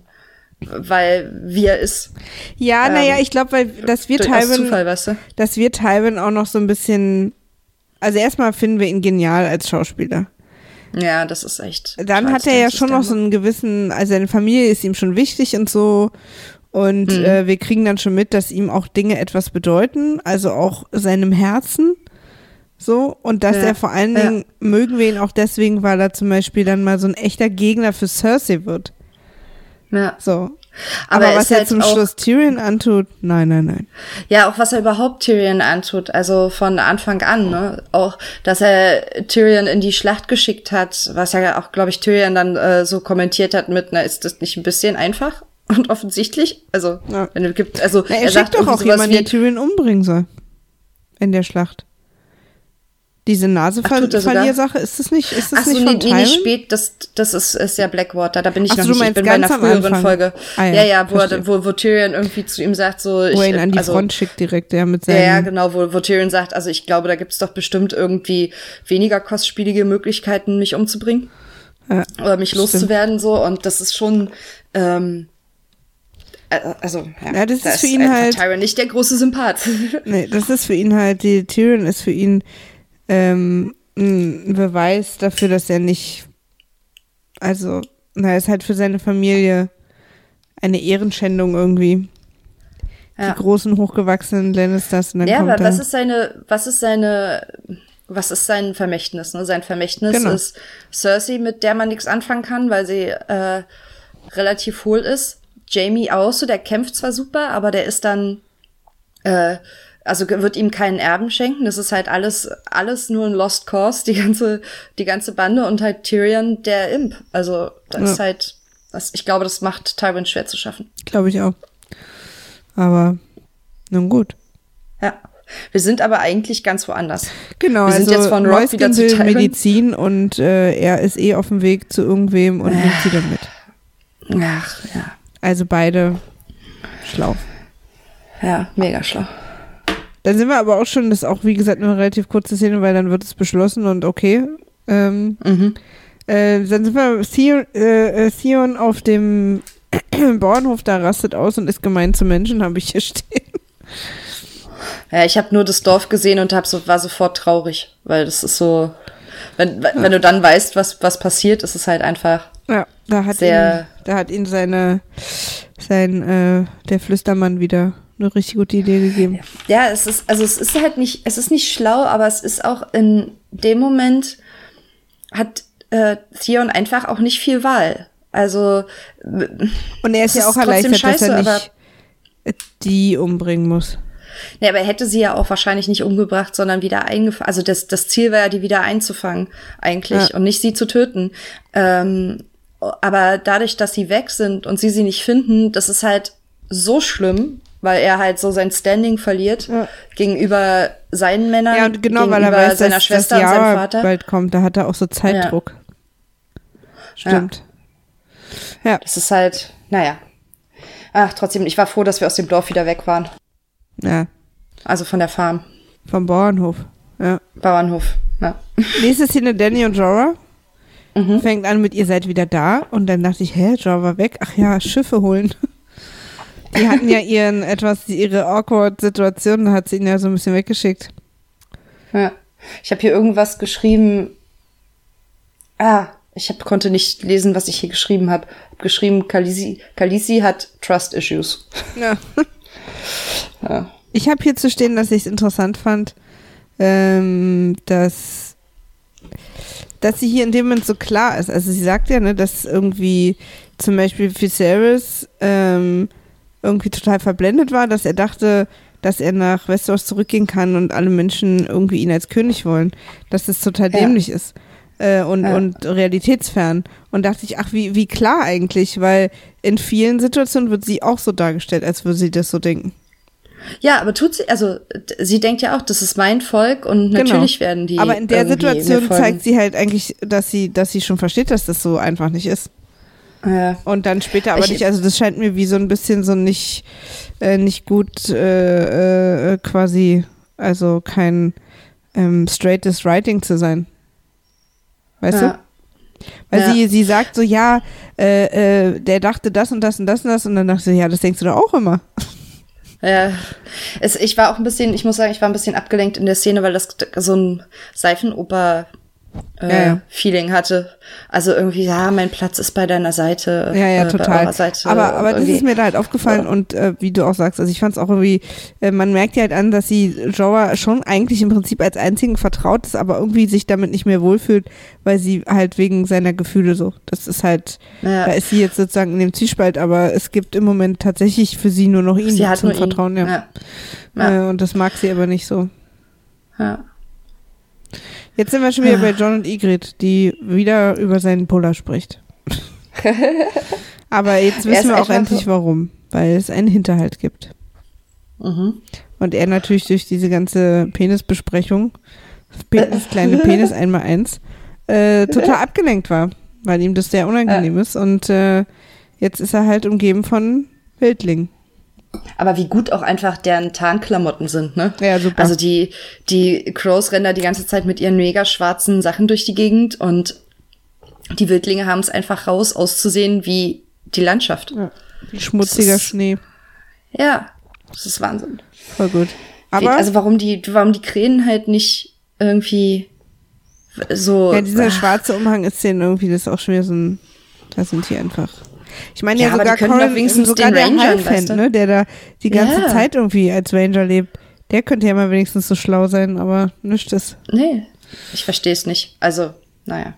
weil wie er ist. ja, Ähm, naja, ich glaube, weil das wird Durch- aus Tywin, Zufall, weißt du? das wird Tywin auch noch so ein bisschen. Also erstmal finden wir ihn genial als Schauspieler. Ja, das ist echt. Dann hat er ja schon noch so einen gewissen, also seine Familie ist ihm schon wichtig und so. Und Mhm. äh, wir kriegen dann schon mit, dass ihm auch Dinge etwas bedeuten, also auch seinem Herzen. So, und dass Ja, er vor allen ja. Dingen, mögen wir ihn auch deswegen, weil er zum Beispiel dann mal so ein echter Gegner für Cersei wird. Ja. So. Aber Aber, er was er halt zum Schluss Tyrion antut, nein, nein, nein. Ja, auch was er überhaupt Tyrion antut, also von Anfang an, ne? Auch, dass er Tyrion in die Schlacht geschickt hat, was ja auch, glaube ich, Tyrion dann äh, so kommentiert hat mit, na, ist das nicht ein bisschen einfach und offensichtlich? Also, Ja. wenn es gibt, also Na, er, er schickt sagt doch auch jemanden, wie, der Tyrion umbringen soll. In der Schlacht. Diese er? Naseverliersache, ist das nicht, ist das Ach so, nicht nee, nee, nicht spät, das, das ist, ist ja Blackwater, da bin ich Ach so, noch du nicht, ich bin bei einer früheren Anfang. Folge. Ah ja, ja, ja, wo, er, wo, wo Tyrion irgendwie zu ihm sagt, so, ich, Wo er ihn an die also, Front schickt direkt, ja, mit Ja, seinem. ja, genau, wo, wo Tyrion sagt, also ich glaube, da gibt's doch bestimmt irgendwie weniger kostspielige Möglichkeiten, mich umzubringen Ja, oder mich stimmt. loszuwerden, so. Und das ist schon, ähm, äh, also, ja, Ja, das da ist für ihn einfach halt- Tyrion nicht der große Sympath. Nee, das ist für ihn halt, die Tyrion ist für ihn ähm, ein Beweis dafür, dass er nicht, also, na, ist halt für seine Familie eine Ehrenschändung irgendwie. Ja. Die großen, hochgewachsenen Lannisters und dann ja, kommt aber er. was ist seine, was ist seine, was ist sein Vermächtnis? Ne? Sein Vermächtnis Genau. ist Cersei, mit der man nichts anfangen kann, weil sie äh, relativ hohl ist. Jamie auch so, der kämpft zwar super, aber der ist dann, äh, also wird ihm keinen Erben schenken. Das ist halt alles, alles nur ein Lost Cause, die ganze, die ganze Bande und halt Tyrion der Imp. Also das Ja. ist halt, das, ich glaube, das macht Tywin schwer zu schaffen. Glaube ich auch. Aber, nun gut. Ja. Wir sind aber eigentlich ganz woanders. Genau, Wir sind also jetzt von Rock Mäuschen wieder zu will Tywin. Medizin und äh, er ist eh auf dem Weg zu irgendwem und nimmt sie dann mit. Ach, ja. Also beide schlau. Ja, mega schlau. Dann sind wir aber auch schon, das ist auch wie gesagt eine relativ kurze Szene, weil dann wird es beschlossen und okay. Ähm, Mhm. äh, dann sind wir Theon, äh, äh, auf dem Bauernhof, da rastet aus und ist gemein zu Menschen, habe ich hier stehen. Ja, ich habe nur das Dorf gesehen und hab so, war sofort traurig, weil das ist so, wenn, wenn du dann weißt, was, was passiert, ist es halt einfach, Ja, da hat Sehr- ihn, da hat ihn seine, sein, äh, der Flüstermann wieder eine richtig gute Idee gegeben. ja, es ist, also es ist halt nicht, es ist nicht schlau, aber es ist auch in dem Moment hat äh, Theon einfach auch nicht viel Wahl. Also, Und er ist ja auch ist erleichtert, dass er scheiße, nicht die umbringen muss. Nee, aber er hätte sie ja auch wahrscheinlich nicht umgebracht, sondern wieder eingefangen. Also das, das Ziel war ja, die wieder einzufangen, eigentlich, Ja. und nicht sie zu töten. Ähm, aber dadurch, dass sie weg sind und sie sie nicht finden, das ist halt so schlimm, weil er halt so sein Standing verliert Ja. gegenüber seinen Männern, Ja, und genau, weil er gegenüber weiß, seiner dass Schwester das und seinem Vater. bald kommt. Da hat er auch so Zeitdruck. Stimmt. Ja. Das ist halt, naja. Ach, trotzdem, ich war froh, dass wir aus dem Dorf wieder weg waren. ja, Also von der Farm. vom Bauernhof. Ja. Bauernhof. Ja. Nächste Szene, Danny und Jorah. Mhm. Fängt an mit, ihr seid wieder da. Und dann dachte ich, hä, Jorah war weg. Ach ja, Schiffe holen. Die hatten ja ihren etwas, ihre awkward Situation, hat sie ihn ja so ein bisschen weggeschickt. Ja. Ich habe hier irgendwas geschrieben. Ah, ich hab, konnte nicht lesen, was ich hier geschrieben habe. Hab geschrieben, Kalisi, Kalisi hat Trust Issues. Ja. Ja. Ich habe hier zu stehen, dass ich es interessant fand, ähm, dass, dass sie hier in dem Moment so klar ist. Also sie sagt ja, ne, dass irgendwie zum Beispiel Viserys ähm, irgendwie total verblendet war, dass er dachte, dass er nach Westeros zurückgehen kann und alle Menschen irgendwie ihn als König wollen. Dass das total Ja. dämlich ist. Äh, und, Ja. und realitätsfern. Und dachte ich, ach, wie, wie klar eigentlich, weil in vielen Situationen wird sie auch so dargestellt, als würde sie das so denken. Ja, aber tut sie, also sie denkt ja auch, das ist mein Volk und natürlich werden die. Genau. Aber in der Situation zeigt sie halt eigentlich, dass sie, dass sie schon versteht, dass das so einfach nicht ist. Ja. Und dann später aber Ich- nicht. Also das scheint mir wie so ein bisschen so nicht, äh, nicht gut äh, äh, quasi, also kein ähm, straightes Writing zu sein. Weißt ja. du? Weil Ja. sie, sie sagt so, ja, äh, äh, der dachte das und das und das und das und dann dachte sie, ja, das denkst du doch auch immer. Ja, es, ich war auch ein bisschen, ich muss sagen, ich war ein bisschen abgelenkt in der Szene, weil das so ein Seifenoper äh, Ja, ja. Feeling hatte. Also irgendwie, ja, mein Platz ist bei deiner Seite. Ja, ja, äh, total. Seite, aber aber das ist mir da halt aufgefallen und äh, wie du auch sagst, also ich fand es auch irgendwie, äh, man merkt ja halt an, dass sie Jorah schon eigentlich im Prinzip als einzigen vertraut ist, aber irgendwie sich damit nicht mehr wohlfühlt, weil sie halt wegen seiner Gefühle so. Das ist halt, Ja. da ist sie jetzt sozusagen in dem Zwiespalt, aber es gibt im Moment tatsächlich für sie nur noch ihn Sie hat zum Vertrauen, ihn. ja. Ja. Ja. Äh, und das mag sie aber nicht so. ja. Jetzt sind wir schon wieder bei John und Ygritte, die wieder über seinen Puller spricht. aber jetzt wissen wir auch endlich warum, weil es einen Hinterhalt gibt. Mhm. Und er natürlich durch diese ganze Penisbesprechung, Penis, kleine Penis einmal eins, äh, total abgelenkt war, weil ihm das sehr unangenehm ist. Und äh, jetzt ist er halt umgeben von Wildlingen. Aber wie gut auch einfach deren Tarnklamotten sind, ne? Ja, super. Also die, die Crows rennen da die ganze Zeit mit ihren mega schwarzen Sachen durch die Gegend und die Wildlinge haben es einfach raus, auszusehen wie die Landschaft. Ja, wie schmutziger ist- Schnee. Ja, das ist Wahnsinn. Voll gut. Aber also warum die, warum die Krähen halt nicht irgendwie so. ja, dieser ach, schwarze Umhang ist denen irgendwie, das ist auch schon wieder so ein, da sind die einfach. Ich meine ja, Ja, sogar wenigstens sogar der Hallfan, weißt du? ne, der da die ganze Ja. Zeit irgendwie als Ranger lebt, der könnte ja mal wenigstens so schlau sein, aber nichts. Nee, ich verstehe es nicht. Also, naja.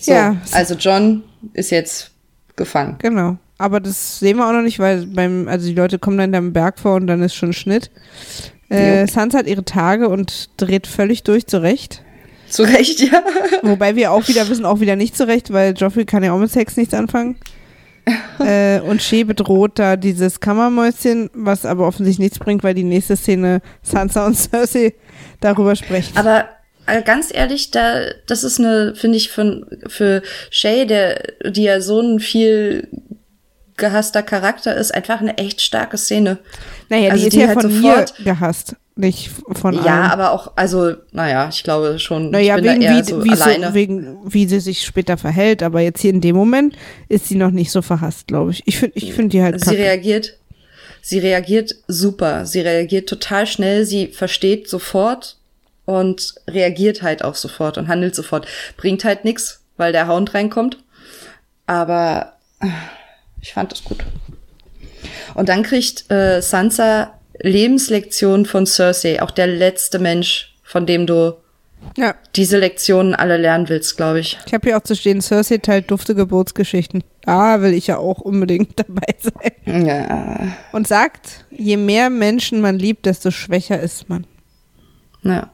So, Ja. also John ist jetzt gefangen. Genau. Aber das sehen wir auch noch nicht, weil beim, also die Leute kommen dann da im Berg vor und dann ist schon Schnitt. Äh, Jo. Sansa hat ihre Tage und dreht völlig durch zurecht. Zu Recht, ja. Wobei wir auch wieder wissen, auch wieder nicht zurecht, weil Joffrey kann ja auch mit Sex nichts anfangen. äh, und Shea bedroht da dieses Kammermäuschen, was aber offensichtlich nichts bringt, weil die nächste Szene Sansa und Cersei darüber sprechen. Aber äh, ganz ehrlich, da, das ist eine, finde ich, für, für Shay, der, die ja so ein viel gehasster Charakter ist, einfach eine echt starke Szene. Naja, also die ist die ja halt von sofort- mir gehasst, nicht von Ja, allen. aber auch, also, naja, ich glaube schon, Naja, wegen, wie, so wie, alleine. so, wegen wie sie sich später verhält, aber jetzt hier in dem Moment ist sie noch nicht so verhasst, glaube ich. Ich finde ich find die halt sie kacke. reagiert, sie reagiert super. Sie reagiert total schnell. Sie versteht sofort und reagiert halt auch sofort und handelt sofort. Bringt halt nix, weil der Hound reinkommt. Aber ich fand das gut. Und dann kriegt äh, Sansa Lebenslektion von Cersei, auch der letzte Mensch, von dem du Ja. diese Lektionen alle lernen willst, glaube ich. Ich habe hier auch zu stehen, Cersei teilt dufte Geburtsgeschichten. Da will ich ja auch unbedingt dabei sein. Ja. Und sagt, je mehr Menschen man liebt, desto schwächer ist man. ja.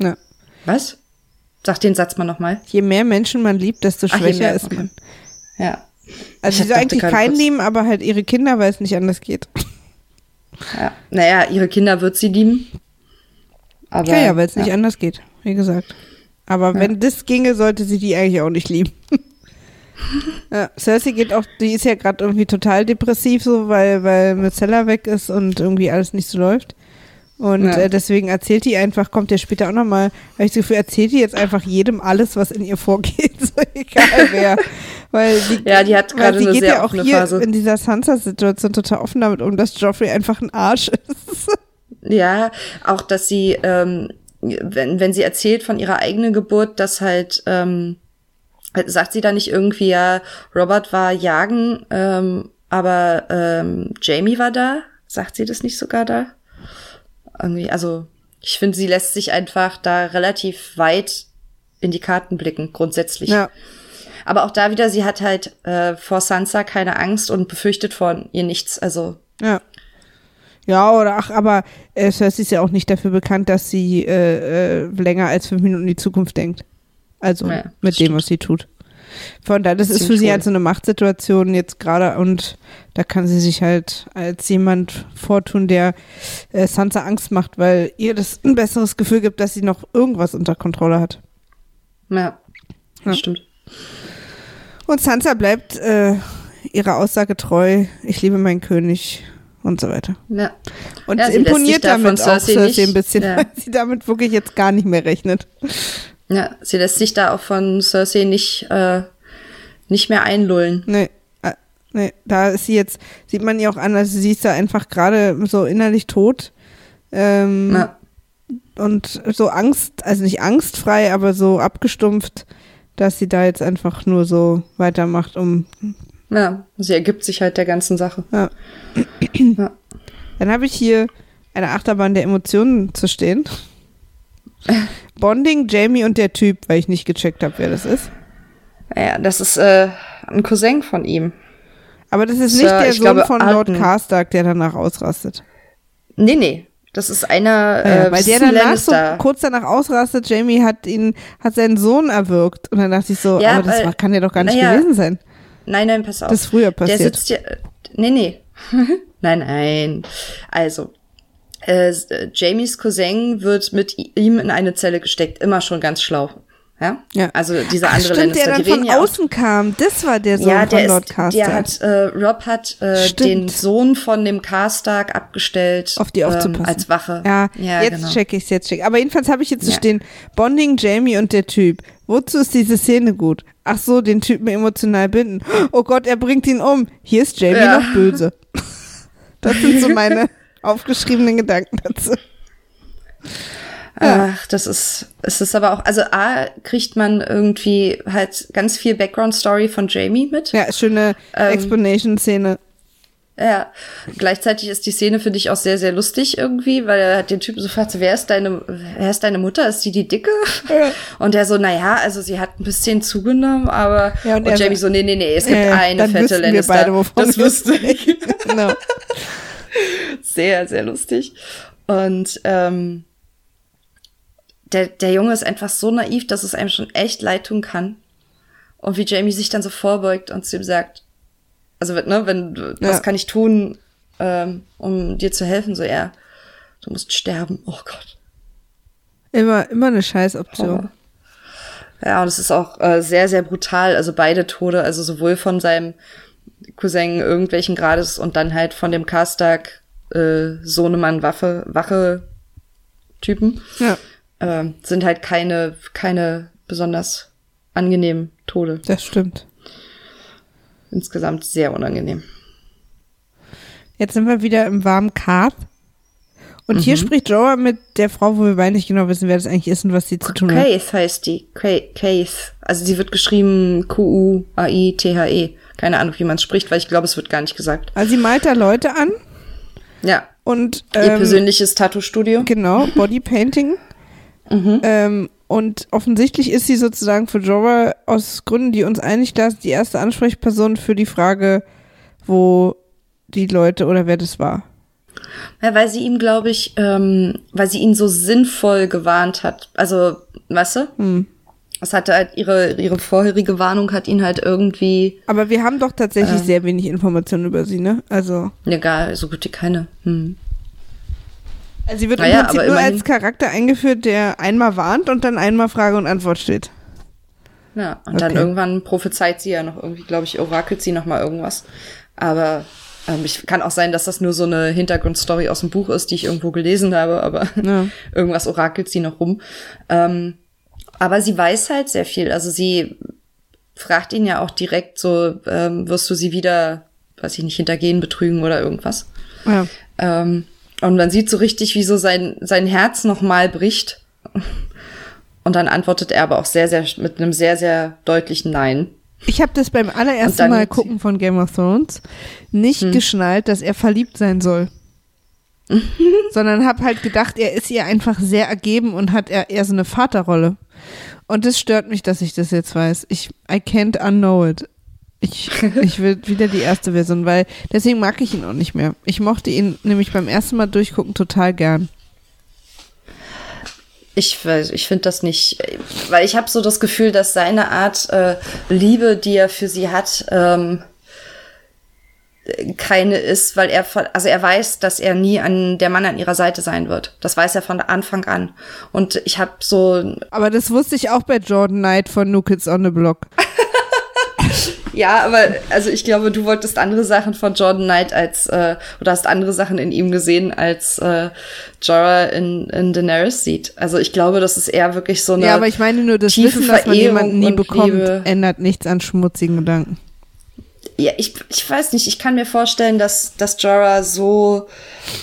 Ja. Was? Sag den Satz mal nochmal. Je mehr Menschen man liebt, desto Ach, schwächer mehr, ist okay. man. Ja. Also Ich sie soll eigentlich keinen lieben, aber halt ihre Kinder, weil es nicht anders geht. ja. Naja, ihre Kinder wird sie lieben. Aber, Ja, ja, weil es nicht ja. anders geht, wie gesagt. Aber Ja. wenn das ginge, sollte sie die eigentlich auch nicht lieben. ja, Cersei geht auch, die ist ja gerade irgendwie total depressiv, so, weil, weil Myrcella weg ist und irgendwie alles nicht so läuft. Und Ja. äh, deswegen erzählt die einfach, kommt ja später auch nochmal, habe ich das Gefühl, erzählt die jetzt einfach jedem alles, was in ihr vorgeht, so egal wer. weil die, Ja, die hat weil gerade sie eine geht sehr ja auch hier Phase. in dieser Sansa-Situation total offen damit um, dass Joffrey einfach ein Arsch ist. Ja, auch dass sie, ähm, wenn, wenn sie erzählt von ihrer eigenen Geburt, dass halt, ähm, sagt sie da nicht irgendwie, ja, Robert war jagen, ähm, aber ähm, Jamie war da? Sagt sie das nicht sogar da? Irgendwie, also ich finde, sie lässt sich einfach da relativ weit in die Karten blicken, grundsätzlich. ja. Aber auch da wieder, sie hat halt äh, vor Sansa keine Angst und befürchtet von ihr nichts. Also Ja. Ja, oder ach, aber äh, Cersei ist ja auch nicht dafür bekannt, dass sie äh, äh, länger als fünf Minuten in die Zukunft denkt. Also Ja, mit dem, stimmt. was sie tut. Von daher, das ist für sie wohl. halt so eine Machtsituation jetzt gerade und da kann sie sich halt als jemand vortun, der äh, Sansa Angst macht, weil ihr das ein besseres Gefühl gibt, dass sie noch irgendwas unter Kontrolle hat. ja, das Ja. stimmt. Und Sansa bleibt äh, ihrer Aussage treu, ich liebe meinen König und so weiter. Ja. Und Ja, imponiert damit auch Cersei Cersei ein bisschen, ja. weil sie damit wirklich jetzt gar nicht mehr rechnet. Ja, sie lässt sich da auch von Cersei nicht, äh, nicht mehr einlullen. Nee, äh, nee, da ist sie jetzt, sieht man ihr auch an, also sie ist da einfach gerade so innerlich tot. Ähm, Ja. Und so Angst, also nicht angstfrei, aber so abgestumpft, dass sie da jetzt einfach nur so weitermacht, um. ja, sie ergibt sich halt der ganzen Sache. Ja. Ja. Dann habe ich hier eine Achterbahn der Emotionen zu stehen. Bonding, Jamie und der Typ, weil ich nicht gecheckt habe, wer das ist. Ja, das ist äh, ein Cousin von ihm. Aber das ist Sir, nicht der Sohn glaube, von Lord. Karstark, der danach ausrastet. Nee, nee. Das ist einer, Ah ja, äh, weil der danach so kurz danach ausrastet, Jamie hat ihn, hat seinen Sohn erwürgt. Und dann dachte ich so, Ja, aber das weil- war, kann ja doch gar nicht naja, gewesen sein. Nein, nein, pass auf. Das ist früher Der passiert. sitzt ja. äh, Nee, nee. nein, nein. Also, äh, äh, Jamies Cousin wird mit ihm in eine Zelle gesteckt. Immer schon ganz schlau. Ja? Ja. Also dieser Ach, andere stimmt, der Lannister, dann die reden von ja außen kam. Das war der Sohn ja, der von Lord ist, Karstark. der hat, äh, Rob hat äh, Stimmt. den Sohn von dem Karstark abgestellt, auf die ähm, aufzupassen. als Wache. Ja, ja jetzt genau. check ich's, jetzt check. Aber jedenfalls habe ich jetzt zu Ja. stehen, Bonding, Jamie und der Typ. Wozu ist diese Szene gut? Ach so, den Typen emotional binden. Oh Gott, er bringt ihn um. Hier ist Jamie Ja. noch böse. Das sind so meine aufgeschriebenen Gedanken dazu. Ach, das ist, es ist aber auch, also A, kriegt man irgendwie halt ganz viel Background-Story von Jamie mit. Ja, schöne Ähm, Explanation-Szene. Ja, gleichzeitig ist die Szene für dich auch sehr, sehr lustig irgendwie, weil er hat den Typen so fragt, wer ist deine, wer ist deine Mutter? Ist die die Dicke? Ja. Und der so, naja, also sie hat ein bisschen zugenommen, aber, Ja, und und, er Jamie so- nee, nee, nee, es gibt Ja, eine fette wir Lannister. beide, das wusste ich. Genau. sehr, sehr lustig. Und ähm, der, der Junge ist einfach so naiv, dass es einem schon echt leid tun kann. Und wie Jamie sich dann so vorbeugt und zu ihm sagt, also ne, wenn Ja. was kann ich tun, ähm, um dir zu helfen? So ja, du musst sterben. Oh Gott. Immer, immer eine Scheißoption. Ja, und es ist auch äh, sehr, sehr brutal. Also beide Tode, also sowohl von seinem Cousin irgendwelchen Grades und dann halt von dem Karstark äh, Sohnemann Waffe, Wache-Typen, Ja, äh, sind halt keine, keine besonders angenehmen Tode. das stimmt. Insgesamt sehr unangenehm. Jetzt sind wir wieder im warmen Karth. Und Mhm. hier spricht Jorah mit der Frau, wo wir beide nicht genau wissen, wer das eigentlich ist und was sie zu tun hat. Keith heißt die. Keith. Also sie wird geschrieben Q-U-A-I-T-H-E. Keine Ahnung, wie man es spricht, weil ich glaube, es wird gar nicht gesagt. Also sie malt da Leute an Ja, und ihr ähm, persönliches Tattoo-Studio. genau, Bodypainting. Mhm. Ähm, und offensichtlich ist sie sozusagen für Jorah aus Gründen, die uns einig lassen, die erste Ansprechperson für die Frage, wo die Leute oder wer das war. Ja, weil sie ihm, glaube ich, ähm, weil sie ihn so sinnvoll gewarnt hat. Also, weißt du? Hm. Es hatte halt ihre, ihre vorherige Warnung hat ihn halt irgendwie, Aber wir haben doch tatsächlich Ähm. sehr wenig Informationen über sie, ne? Also, egal, so gut wie keine. Hm. also sie wird im Naja, Prinzip aber nur als Charakter eingeführt, der einmal warnt und dann einmal Frage und Antwort steht. Ja, und dann Okay. irgendwann prophezeit sie ja noch irgendwie, glaube ich, orakelt sie noch mal irgendwas. Aber ähm, ich kann auch sein, dass das nur so eine Hintergrundstory aus dem Buch ist, die ich irgendwo gelesen habe, aber Ja. irgendwas orakelt sie noch rum. Ähm, aber sie weiß halt sehr viel. Also sie fragt ihn ja auch direkt so, ähm, wirst du sie wieder, weiß ich nicht, hintergehen, betrügen oder irgendwas. Ja. Ähm, und man sieht so richtig, wie so sein, sein Herz nochmal bricht. Und dann antwortet er aber auch sehr, sehr, mit einem sehr, sehr deutlichen Nein. Ich habe das beim allerersten Hm. Mal gucken von Game of Thrones nicht geschnallt, dass er verliebt sein soll. Sondern habe halt gedacht, er ist ihr einfach sehr ergeben und hat eher, eher so eine Vaterrolle. Und es stört mich, dass ich das jetzt weiß. Ich, I can't unknow it. Ich, ich will wieder die erste Version, weil deswegen mag ich ihn auch nicht mehr. Ich mochte ihn nämlich beim ersten Mal durchgucken total gern. Ich weiß, ich finde das nicht, weil ich habe so das Gefühl, dass seine Art äh, Liebe, die er für sie hat, ähm, keine ist, weil er, von- also er weiß, dass er nie an der Mann an ihrer Seite sein wird. Das weiß er von Anfang an. Und ich habe so, Aber das wusste ich auch bei Jordan Knight von New Kids on the Block. ja, aber also ich glaube, du wolltest andere Sachen von Jordan Knight als äh, oder hast andere Sachen in ihm gesehen, als äh, Jorah in, in Daenerys sieht. Also ich glaube, das ist eher wirklich so eine Ja, aber ich meine nur, das tiefe Wissen, dass man jemanden nie bekommt, Liebe. ändert nichts an schmutzigen Gedanken. Ja, ich, ich weiß nicht, ich kann mir vorstellen, dass, dass Jorah so,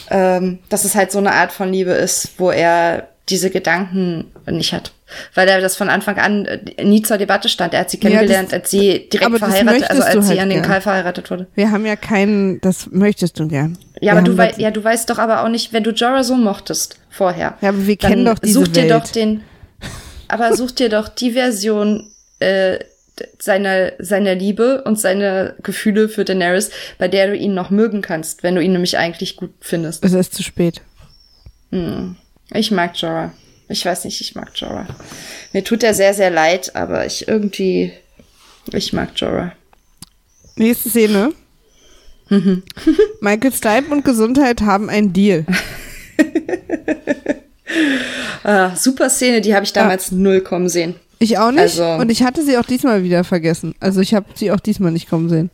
ähm, dass es halt so eine Art von Liebe ist, wo er diese Gedanken nicht hat. Weil er das von Anfang an äh, nie zur Debatte stand. Er hat sie Ja, das- kennengelernt, als sie direkt verheiratet, also als sie halt an den gern. Karl verheiratet wurde. Wir haben ja keinen, das möchtest du gern. Ja, Wir aber du, haben wei ja, du weißt doch aber auch nicht, wenn du Jorah so mochtest vorher. Ja, aber wir kennen doch diese such dir Welt. doch den, aber such dir doch die Version äh, seiner, seiner Liebe und seine Gefühle für Daenerys, bei der du ihn noch mögen kannst, wenn du ihn nämlich eigentlich gut findest. Es ist zu spät. Ich mag Jorah. Ich weiß nicht, ich mag Jorah. Mir tut er sehr, sehr leid, aber ich irgendwie, ich mag Jorah. Nächste Szene. Mhm. Michael Stipe und Gesundheit haben einen Deal. Ah, super Szene, die habe ich damals null kommen sehen. Ich auch nicht. Also- und ich hatte sie auch diesmal wieder vergessen. Also ich habe sie auch diesmal nicht kommen sehen.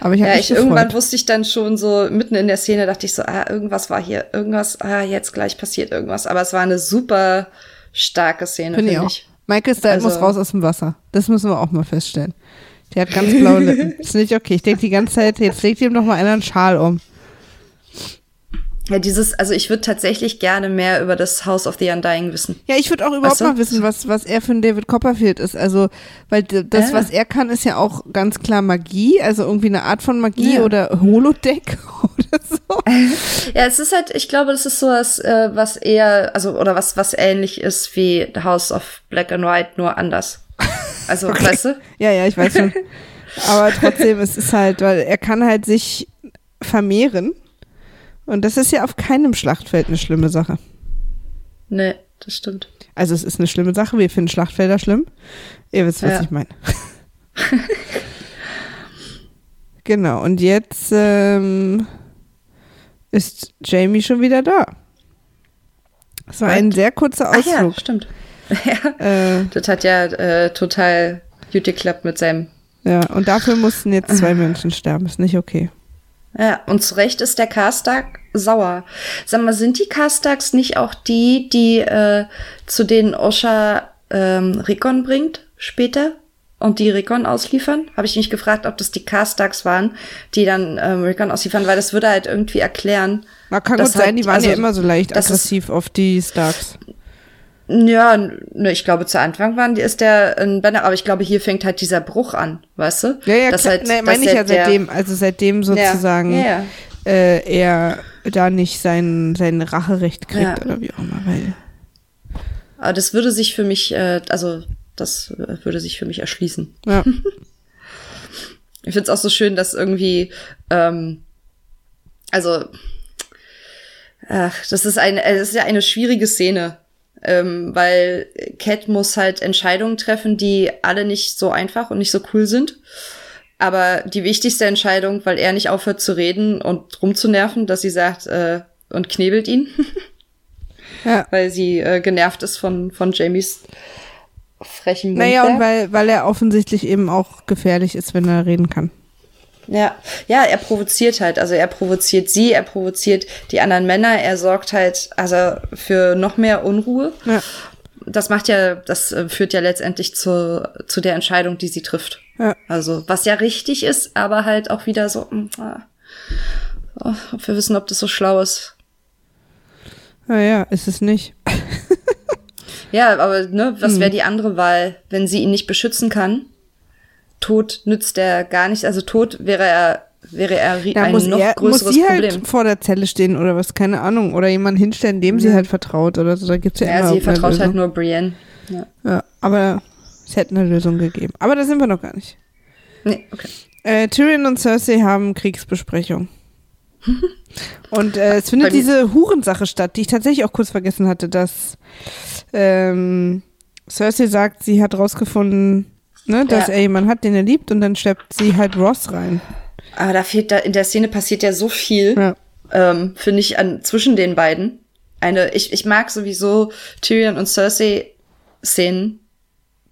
Aber ich habe Ja, ich irgendwann gefreut. wusste ich dann schon so mitten in der Szene dachte ich so, ah, irgendwas war hier, irgendwas, ah, jetzt gleich passiert irgendwas. Aber es war eine super starke Szene, Finde finde ich ich. Michael Stipe Also- muss raus aus dem Wasser. Das müssen wir auch mal feststellen. Der hat ganz blaue Lippen. ist nicht okay. Ich denke die ganze Zeit, jetzt legt ihm doch mal einer einen Schal um. Ja, dieses, also ich würde tatsächlich gerne mehr über das House of the Undying wissen. Ja, ich würde auch überhaupt Weißt du? mal wissen, was, was er für ein David Copperfield ist. Also, weil das, Ja. was er kann, ist ja auch ganz klar Magie, also irgendwie eine Art von Magie Ja. oder Holodeck oder so. Ja, es ist halt, ich glaube, das ist so was, äh, was eher, also, oder was, was ähnlich ist wie The House of Black and White, nur anders. Also, weißt du? Ja, ja, ich weiß schon. Aber trotzdem, es ist halt, weil er kann halt sich vermehren. Und das ist ja auf keinem Schlachtfeld eine schlimme Sache. Nee, das stimmt. Also es ist eine schlimme Sache. Wir finden Schlachtfelder schlimm. Ihr wisst, was Ja. ich meine. genau. Und jetzt ähm, ist Jamie schon wieder da. Es war What? ein sehr kurzer Ach ja, Ausflug. stimmt. ja, äh, das hat ja äh, total gut geklappt mit seinem ja, und dafür mussten jetzt zwei Menschen sterben. Ist nicht okay. Ja, und zu Recht ist der Karstag sauer. Sag mal, sind die Karstags nicht auch die, die äh, zu denen Osha ähm, Rickon bringt später und die Rickon ausliefern? Habe ich mich gefragt, ob das die Karstags waren, die dann ähm, Rickon ausliefern, weil das würde halt irgendwie erklären. Na, kann Das gut sein, hat- die waren also, ja immer so leicht das ist- aggressiv auf die Starks. Ja, ne, ich glaube, zu Anfang waren die, ist der ein Banner, aber ich glaube, hier fängt halt dieser Bruch an, weißt du? Ja, ja, klar, halt- dass meine ich ja seitdem, also seitdem sozusagen Ja, ja, Äh, er da nicht sein, sein Racherecht kriegt Ja. oder wie auch immer, weil Aber das würde sich für mich, äh, also das äh, würde sich für mich erschließen. Ja. Ich find's auch so schön, dass irgendwie, ähm, also, ach, das ist eine, das ist ja eine schwierige Szene, ähm, weil Cat muss halt Entscheidungen treffen, die alle nicht so einfach und nicht so cool sind. Aber die wichtigste Entscheidung, weil er nicht aufhört zu reden und rumzunerven, dass sie sagt äh, und knebelt ihn, ja. weil sie äh, genervt ist von von Jamies frechen Mund. Naja, und weil, weil er offensichtlich eben auch gefährlich ist, wenn er reden kann. Ja, ja, er provoziert halt. Also er provoziert sie, er provoziert die anderen Männer, er sorgt halt also für noch mehr Unruhe. Ja. Das macht ja, das äh, führt ja letztendlich zu, zu der Entscheidung, die sie trifft. Ja. Also, was ja richtig ist, aber halt auch wieder so, mm, ah, oh, ob wir wissen, ob das so schlau ist. Naja, ist es nicht. Ja, aber ne, was Hm. wäre die andere Wahl, wenn sie ihn nicht beschützen kann? Tod nützt er gar nicht. Also tot wäre er, wäre er Da ein muss, noch er, muss größeres sie Problem. halt vor der Zelle stehen oder was, keine Ahnung. Oder jemand hinstellen, dem sie Mhm. halt vertraut oder so. Da gibt's ja, ja, immer sie vertraut halt Lösung. nur Brienne. Ja. Ja, aber es hätte eine Lösung gegeben. Aber da sind wir noch gar nicht. Nee, okay. Äh, Tyrion und Cersei haben Kriegsbesprechung. Und äh, es findet diese Hurensache statt, die ich tatsächlich auch kurz vergessen hatte, dass ähm, Cersei sagt, sie hat rausgefunden, ne, dass Ja. er jemanden hat, den er liebt, und dann schleppt sie halt Ross rein. Aber da fehlt da, in der Szene passiert ja so viel, Ja. ähm, finde ich, an, zwischen den beiden. Eine, ich, ich mag sowieso Tyrion und Cersei Szenen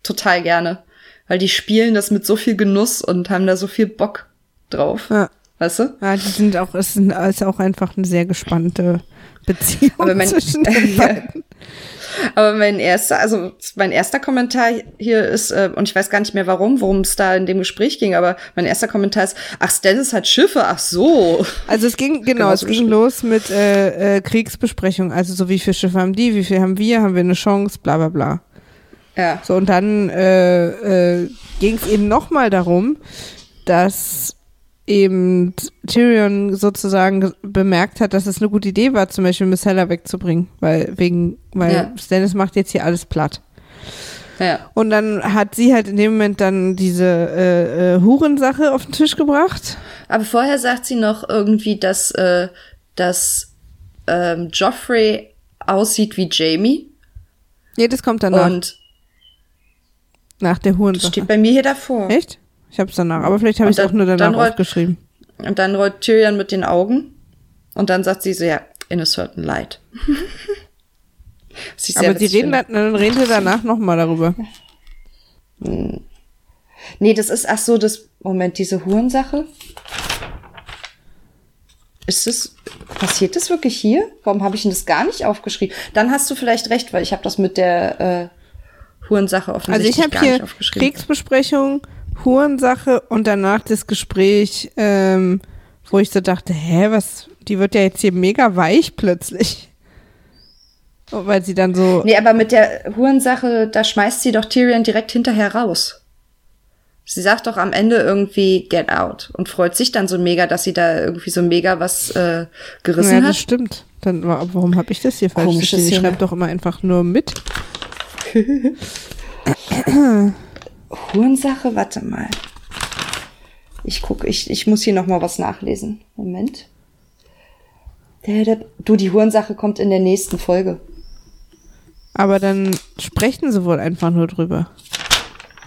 total gerne. Weil die spielen das mit so viel Genuss und haben da so viel Bock drauf. Ja. Weißt du? Ja, die sind auch, es ist, ist auch einfach eine sehr gespannte Beziehung zwischen den beiden. Aber mein erster, also mein erster Kommentar hier ist, äh, und ich weiß gar nicht mehr warum, worum es da in dem Gespräch ging, aber mein erster Kommentar ist, ach, Stannis hat Schiffe, ach so. Also es ging, genau, Genau es ging los mit äh, äh, Kriegsbesprechung, also so wie viele Schiffe haben die, wie viel haben wir, haben wir eine Chance, bla bla bla. Ja. So, und dann äh, äh, ging es eben nochmal darum, dass eben Tyrion sozusagen ge- bemerkt hat, dass es eine gute Idee war, zum Beispiel Miss Heller wegzubringen, weil wegen, weil Ja. Stannis macht jetzt hier alles platt. Ja. Und dann hat sie halt in dem Moment dann diese äh, äh, Hurensache auf den Tisch gebracht. Aber vorher sagt sie noch irgendwie, dass, äh, dass ähm, Joffrey aussieht wie Jamie. Nee, das kommt danach, Und nach der das Hurensache. steht bei mir hier davor. Echt? Ich hab's danach, aber vielleicht habe ich es auch nur danach dann rollt- aufgeschrieben. Und dann rollt Tyrion mit den Augen. Und dann sagt sie so, ja, in a certain light. Aber sie reden, dann, reden sie danach nochmal darüber. Nee, das ist, ach so, das, Moment, diese Hurensache. Ist das, passiert das wirklich hier? Warum habe ich denn das gar nicht aufgeschrieben? Dann hast du vielleicht recht, weil ich habe das mit der äh, Hurensache Also offensichtlich ich habe gar nicht hier aufgeschrieben. Kriegsbesprechung, Hurensache und danach das Gespräch, ähm, wo ich so dachte, hä, was, die wird ja jetzt hier mega weich plötzlich. Oh, Weil sie dann so, Nee, aber mit der Hurensache, da schmeißt sie doch Tyrion direkt hinterher raus. Sie sagt doch am Ende irgendwie get out und freut sich dann so mega, dass sie da irgendwie so mega was äh, gerissen ja, das hat. stimmt. Dann, wa- warum habe ich das hier falsch Komische Szene. schreibe doch immer einfach nur mit. Hurensache, warte mal. Ich gucke, ich, ich muss hier noch mal was nachlesen. Moment. Du, die Hurensache kommt in der nächsten Folge. Aber dann sprechen sie wohl einfach nur drüber.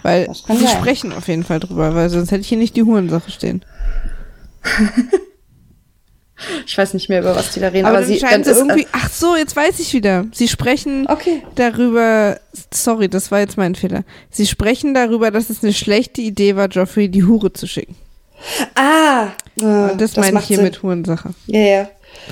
Weil sie sein. sprechen auf jeden Fall drüber, weil sonst hätte ich hier nicht die Hurensache stehen. Ich weiß nicht mehr, über was die da reden, Aber, aber, dann sie scheinen sie ist, irgendwie. Äh, Ach so, jetzt weiß ich wieder. Sie sprechen okay. darüber. Sorry, das war jetzt mein Fehler. Sie sprechen darüber, dass es eine schlechte Idee war, Joffrey die Hure zu schicken. Ah, äh, Und das, meine ich hier Sinn. mit Hurensache. Ja, ja.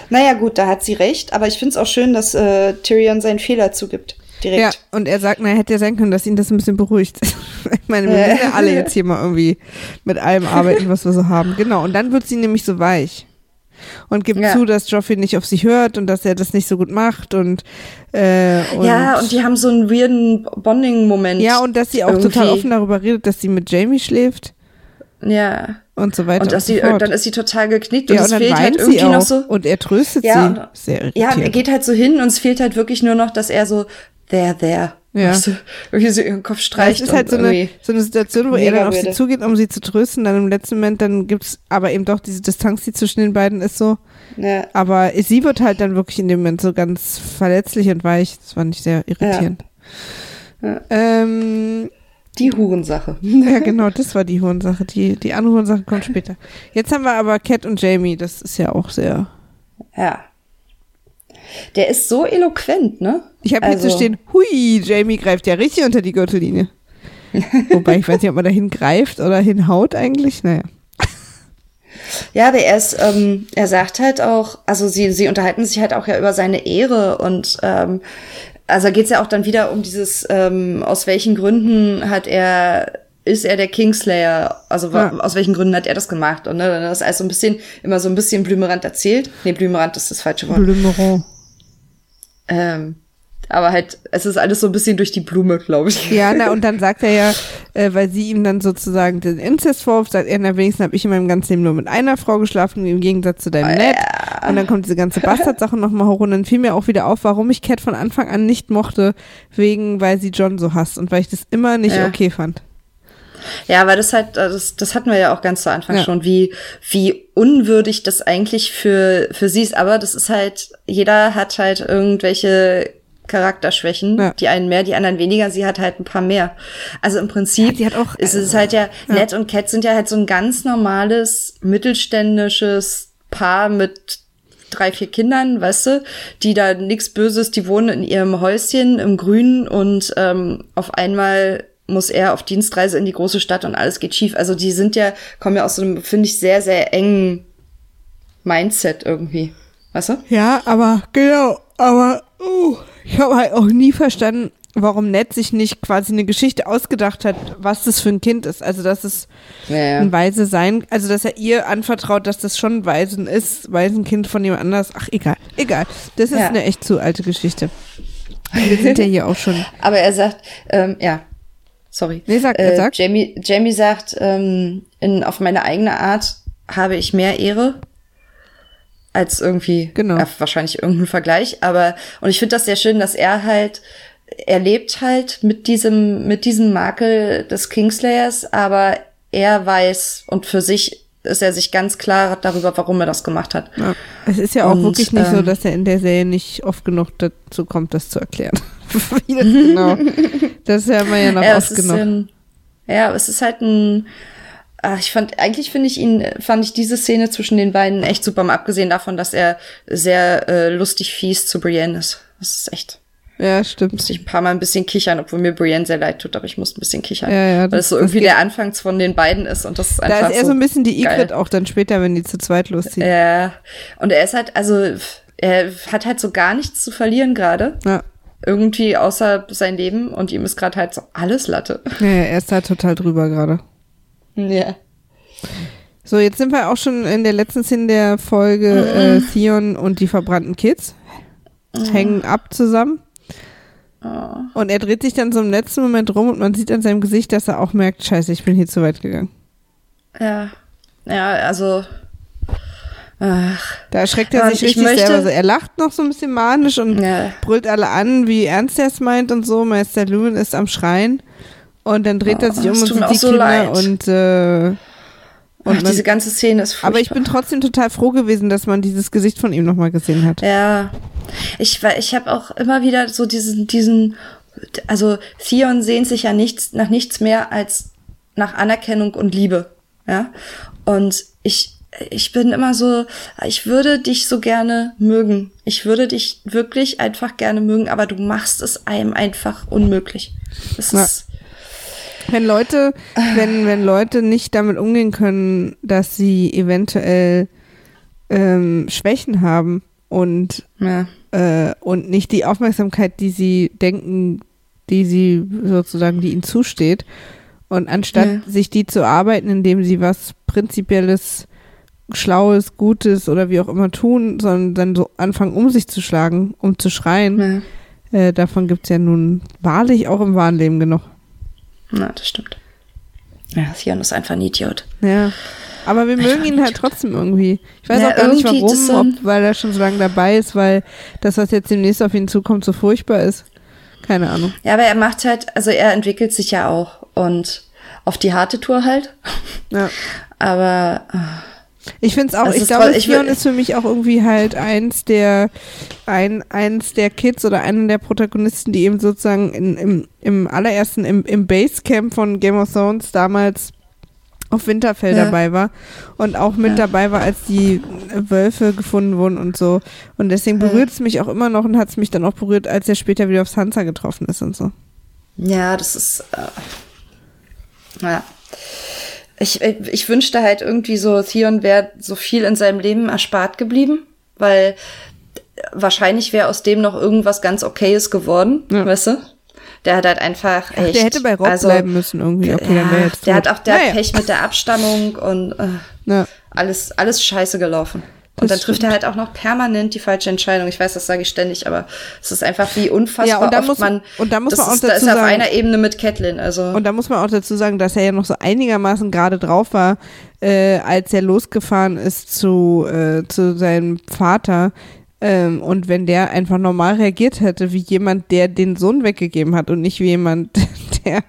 Naja, gut, da hat sie recht, aber ich finde es auch schön, dass äh, Tyrion seinen Fehler zugibt. Direkt. Ja, und er sagt, na, hätte ja sein können, dass ihn das ein bisschen beruhigt. ich meine, wir müssen ja alle jetzt hier mal irgendwie mit allem arbeiten, was wir so haben. Genau. Und dann wird sie nämlich so weich. Und gibt Ja. zu, dass Joffrey nicht auf sie hört und dass er das nicht so gut macht und, äh, und ja, und die haben so einen weirden Bonding-Moment. ja, und dass sie auch total irgendwie. offen darüber redet, dass sie mit Jamie schläft Ja. und so weiter. Und, dass so sie, fort. dann ist sie total geknickt ja, und und es fehlt halt sie irgendwie auch noch so. und er tröstet Ja, sie. und- Sehr Ja, irritierend. er geht halt so hin und es fehlt halt wirklich nur noch, dass er so there, there. Ja. Du, irgendwie so ihren Kopf Ja, streicht. es ist halt so eine, so eine Situation, wo er dann auf sie weird. zugeht, um sie zu trösten, dann im letzten Moment, dann gibt's aber eben doch diese Distanz, die zwischen den beiden ist so. ja. Aber sie wird halt dann wirklich in dem Moment so ganz verletzlich und weich. Das fand ich sehr irritierend. Ja. Ähm, Die Hurensache. ja, genau, das war die Hurensache. Die, die andere Hurensache kommt später. Jetzt haben wir aber Cat und Jamie. Das ist ja auch sehr. Ja. Der ist so eloquent, ne? Ich habe hier zu Also- stehen, hui, Jamie greift ja richtig unter die Gürtellinie. Wobei ich weiß nicht, ob man dahin greift oder hinhaut eigentlich. Naja. Ja, aber er ist, ähm, er sagt halt auch, also sie, sie unterhalten sich halt auch ja über seine Ehre und ähm, also geht's ja auch dann wieder um dieses, ähm, aus welchen Gründen hat er, ist er der Kingslayer, also Ja. aus welchen Gründen hat er das gemacht? Und ne, dann ist alles so ein bisschen, immer so ein bisschen blümerant erzählt. Nee, blümerant ist das falsche Wort. Blümeron. Ähm, aber halt, es ist alles so ein bisschen durch die Blume, glaube ich. Ja, na, und dann sagt er ja, äh, weil sie ihm dann sozusagen den Inzest vorwirft, sagt er, na, wenigstens habe ich in meinem ganzen Leben nur mit einer Frau geschlafen, im Gegensatz zu deinem Ned. Und dann kommt diese ganze Bastard-Sache nochmal hoch und dann fiel mir auch wieder auf, warum ich Cat von Anfang an nicht mochte, wegen, weil sie John so hasst und weil ich das immer nicht Ja. okay fand. Ja, weil das halt, äh, das, das hatten wir ja auch ganz zu Anfang Ja. schon, wie, wie unwürdig das eigentlich für, für sie ist. Aber das ist halt, jeder hat halt irgendwelche Charakterschwächen, Ja. die einen mehr, die anderen weniger. Sie hat halt ein paar mehr. Also im Prinzip Ja, auch- ist es halt ja, Ned und Cat sind ja halt so ein ganz normales, mittelständisches Paar mit drei, vier Kindern, weißt du, die da nichts Böses, die wohnen in ihrem Häuschen im Grünen und ähm, auf einmal muss er auf Dienstreise in die große Stadt und alles geht schief. Also die sind ja, kommen ja aus so einem, finde ich, sehr, sehr engen Mindset irgendwie. Weißt du? Ja, aber genau, aber uh, ich habe halt auch nie verstanden, warum Ned sich nicht quasi eine Geschichte ausgedacht hat, was das für ein Kind ist. Also, dass es Ja, ein Weise sein, also dass er ihr anvertraut, dass das schon ein Waisen ist, Waisenkind von jemand anders. Ach, egal, egal. Das ist Ja. eine echt zu alte Geschichte. Wir sind ja hier auch schon. Aber er sagt, ähm, ja, sorry. Nee, sag- äh, sag. Jamie, Jamie sagt, ähm, in, auf meine eigene Art habe ich mehr Ehre als irgendwie, Genau. äh, wahrscheinlich irgendein Vergleich. Aber, und ich finde das sehr schön, dass er halt, er lebt halt mit diesem, mit diesem Makel des Kingslayers, aber er weiß und für sich ist er sich ganz klar darüber, warum er das gemacht hat. Ja. Es ist ja auch Und, wirklich nicht so, ähm, dass er in der Serie nicht oft genug dazu kommt, das zu erklären. Wie das genau. Das hören wir ja noch Ja, oft genug. ähm, ja, es ist halt ein. Ach, ich fand, eigentlich finde ich ihn, fand ich diese Szene zwischen den beiden echt super, mal abgesehen davon, dass er sehr äh, lustig fies zu Brienne ist. Das ist echt. Ja, stimmt. Musste ich ein paar Mal ein bisschen kichern, obwohl mir Brienne sehr leid tut, aber ich musste ein bisschen kichern. Ja, ja, weil das- es so irgendwie der Anfang von den beiden ist und das ist einfach Da ist er so ein bisschen die. Igrit auch dann später, wenn die zu zweit losziehen. Ja. Und er ist halt, also, er hat halt so gar nichts zu verlieren gerade. Ja. Irgendwie außer sein Leben und ihm ist gerade halt so alles Latte. Ja, ja, er ist da total drüber gerade. Ja. So, jetzt sind wir auch schon in der letzten Szene der Folge äh, Theon und die verbrannten Kids hängen ab zusammen. Und er dreht sich dann so im letzten Moment rum und man sieht an seinem Gesicht, dass er auch merkt, scheiße, ich bin hier zu weit gegangen. Ja. Ja, also. Ach. Da erschreckt er sich ich richtig möchte- selber. Er lacht noch so ein bisschen manisch und Ja. brüllt alle an, wie ernst er es meint und so. Meister Lumen ist am Schreien. Und dann dreht er Oh, sich um und sieht die so Kinder leid. und äh, Und Und man- diese ganze Szene ist furchtbar. aber ich bin trotzdem total froh gewesen, dass man dieses Gesicht von ihm nochmal gesehen hat. Ja. Ich, war- ich habe auch immer wieder so diesen, diesen, also Theon sehnt sich ja nichts, nach nichts mehr als nach Anerkennung und Liebe. Ja. Und ich, ich bin immer so, ich würde dich so gerne mögen. Ich würde dich wirklich einfach gerne mögen, aber du machst es einem einfach unmöglich. Das Ja. ist, Wenn Leute, wenn, wenn Leute nicht damit umgehen können, dass sie eventuell ähm, Schwächen haben und, ja. äh, und nicht die Aufmerksamkeit, die sie denken, die sie sozusagen, die ihnen zusteht, und anstatt Ja. sich die zu arbeiten, indem sie was Prinzipielles, Schlaues, Gutes oder wie auch immer tun, sondern dann so anfangen, um sich zu schlagen, um zu schreien, ja. äh, davon gibt's ja nun wahrlich auch im wahren Leben genug. Na, das stimmt. Ja, Theon ist einfach ein Idiot. Ja. Aber wir mögen ihn halt trotzdem irgendwie. Ich weiß Ja, auch gar nicht warum, ob, weil er schon so lange dabei ist, weil das, was jetzt demnächst auf ihn zukommt, so furchtbar ist. Keine Ahnung. Ja, aber er macht halt, also er entwickelt sich ja auch und auf die harte Tour halt. Ja. Aber äh, Ich finde es auch, Das ich glaube, toll. Ich Theon ist für mich auch irgendwie halt eins der, ein, eins der Kids oder einer der Protagonisten, die eben sozusagen in, im, im allerersten, im, im Basecamp von Game of Thrones damals auf Winterfell Ja. dabei war und auch mit Ja. dabei war, als die Wölfe gefunden wurden und so. Und deswegen berührt es mich auch immer noch und hat es mich dann auch berührt, als er später wieder auf Sansa getroffen ist und so. ja, das ist. Äh, ja. Ich, ich wünschte halt irgendwie so, Theon wäre so viel in seinem Leben erspart geblieben, weil wahrscheinlich wäre aus dem noch irgendwas ganz Okayes geworden, Ja. weißt du? Der hat halt einfach Ach, echt. der hätte bei Rob also, bleiben müssen irgendwie. Okay, dann ja, jetzt der tot. hat auch der Naja. Pech mit der Abstammung und äh, Ja. alles, alles scheiße gelaufen. Und Das dann trifft stimmt. er halt auch noch permanent die falsche Entscheidung. Ich weiß, das sage ich ständig, aber es ist einfach wie unfassbar Ja, und da muss- man. und da muss man auch ist, da dazu ist er auf sagen- einer Ebene mit Catelyn. Also Und da muss man auch dazu sagen, dass er ja noch so einigermaßen gerade drauf war, äh, als er losgefahren ist zu, äh, zu seinem Vater. Ähm, und wenn der einfach normal reagiert hätte, wie jemand, der den Sohn weggegeben hat und nicht wie jemand, der.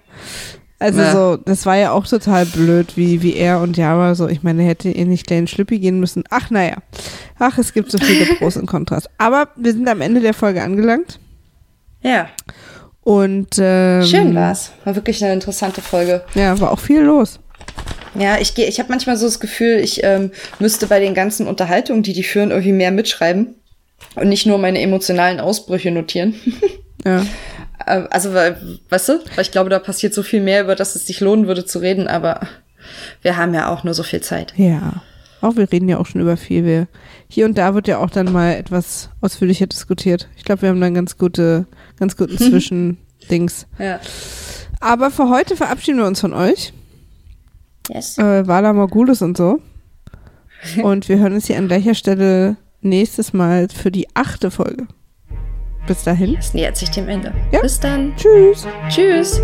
Also Ja. so, das war ja auch total blöd, wie, wie er und Java so. Ich meine, hätte ihr nicht gleich in Schlüppi gehen müssen. Ach, naja. Ach, es gibt so viele Pros und Kontrast. Aber wir sind am Ende der Folge angelangt. ja, Und ähm, schön war's. War wirklich eine interessante Folge. Ja, war auch viel los. Ja, ich gehe, ich habe manchmal so das Gefühl, ich ähm, müsste bei den ganzen Unterhaltungen, die die führen, irgendwie mehr mitschreiben und nicht nur meine emotionalen Ausbrüche notieren. Ja. Äh, also, weißt du, weil ich glaube, da passiert so viel mehr, über das es sich lohnen würde zu reden, aber wir haben ja auch nur so viel Zeit. Ja. Auch wir reden ja auch schon über viel. Wir, hier und da wird ja auch dann mal etwas ausführlicher diskutiert. Ich glaube, wir haben dann ganz gute, ganz guten Zwischendings. Ja. Aber für heute verabschieden wir uns von euch. Yes. Äh, Vala Morgulis und so. Und wir hören uns hier an gleicher Stelle nächstes Mal für die achte Folge. Bis dahin. Es nähert sich dem Ende. Ja. Bis dann. Tschüss. Tschüss.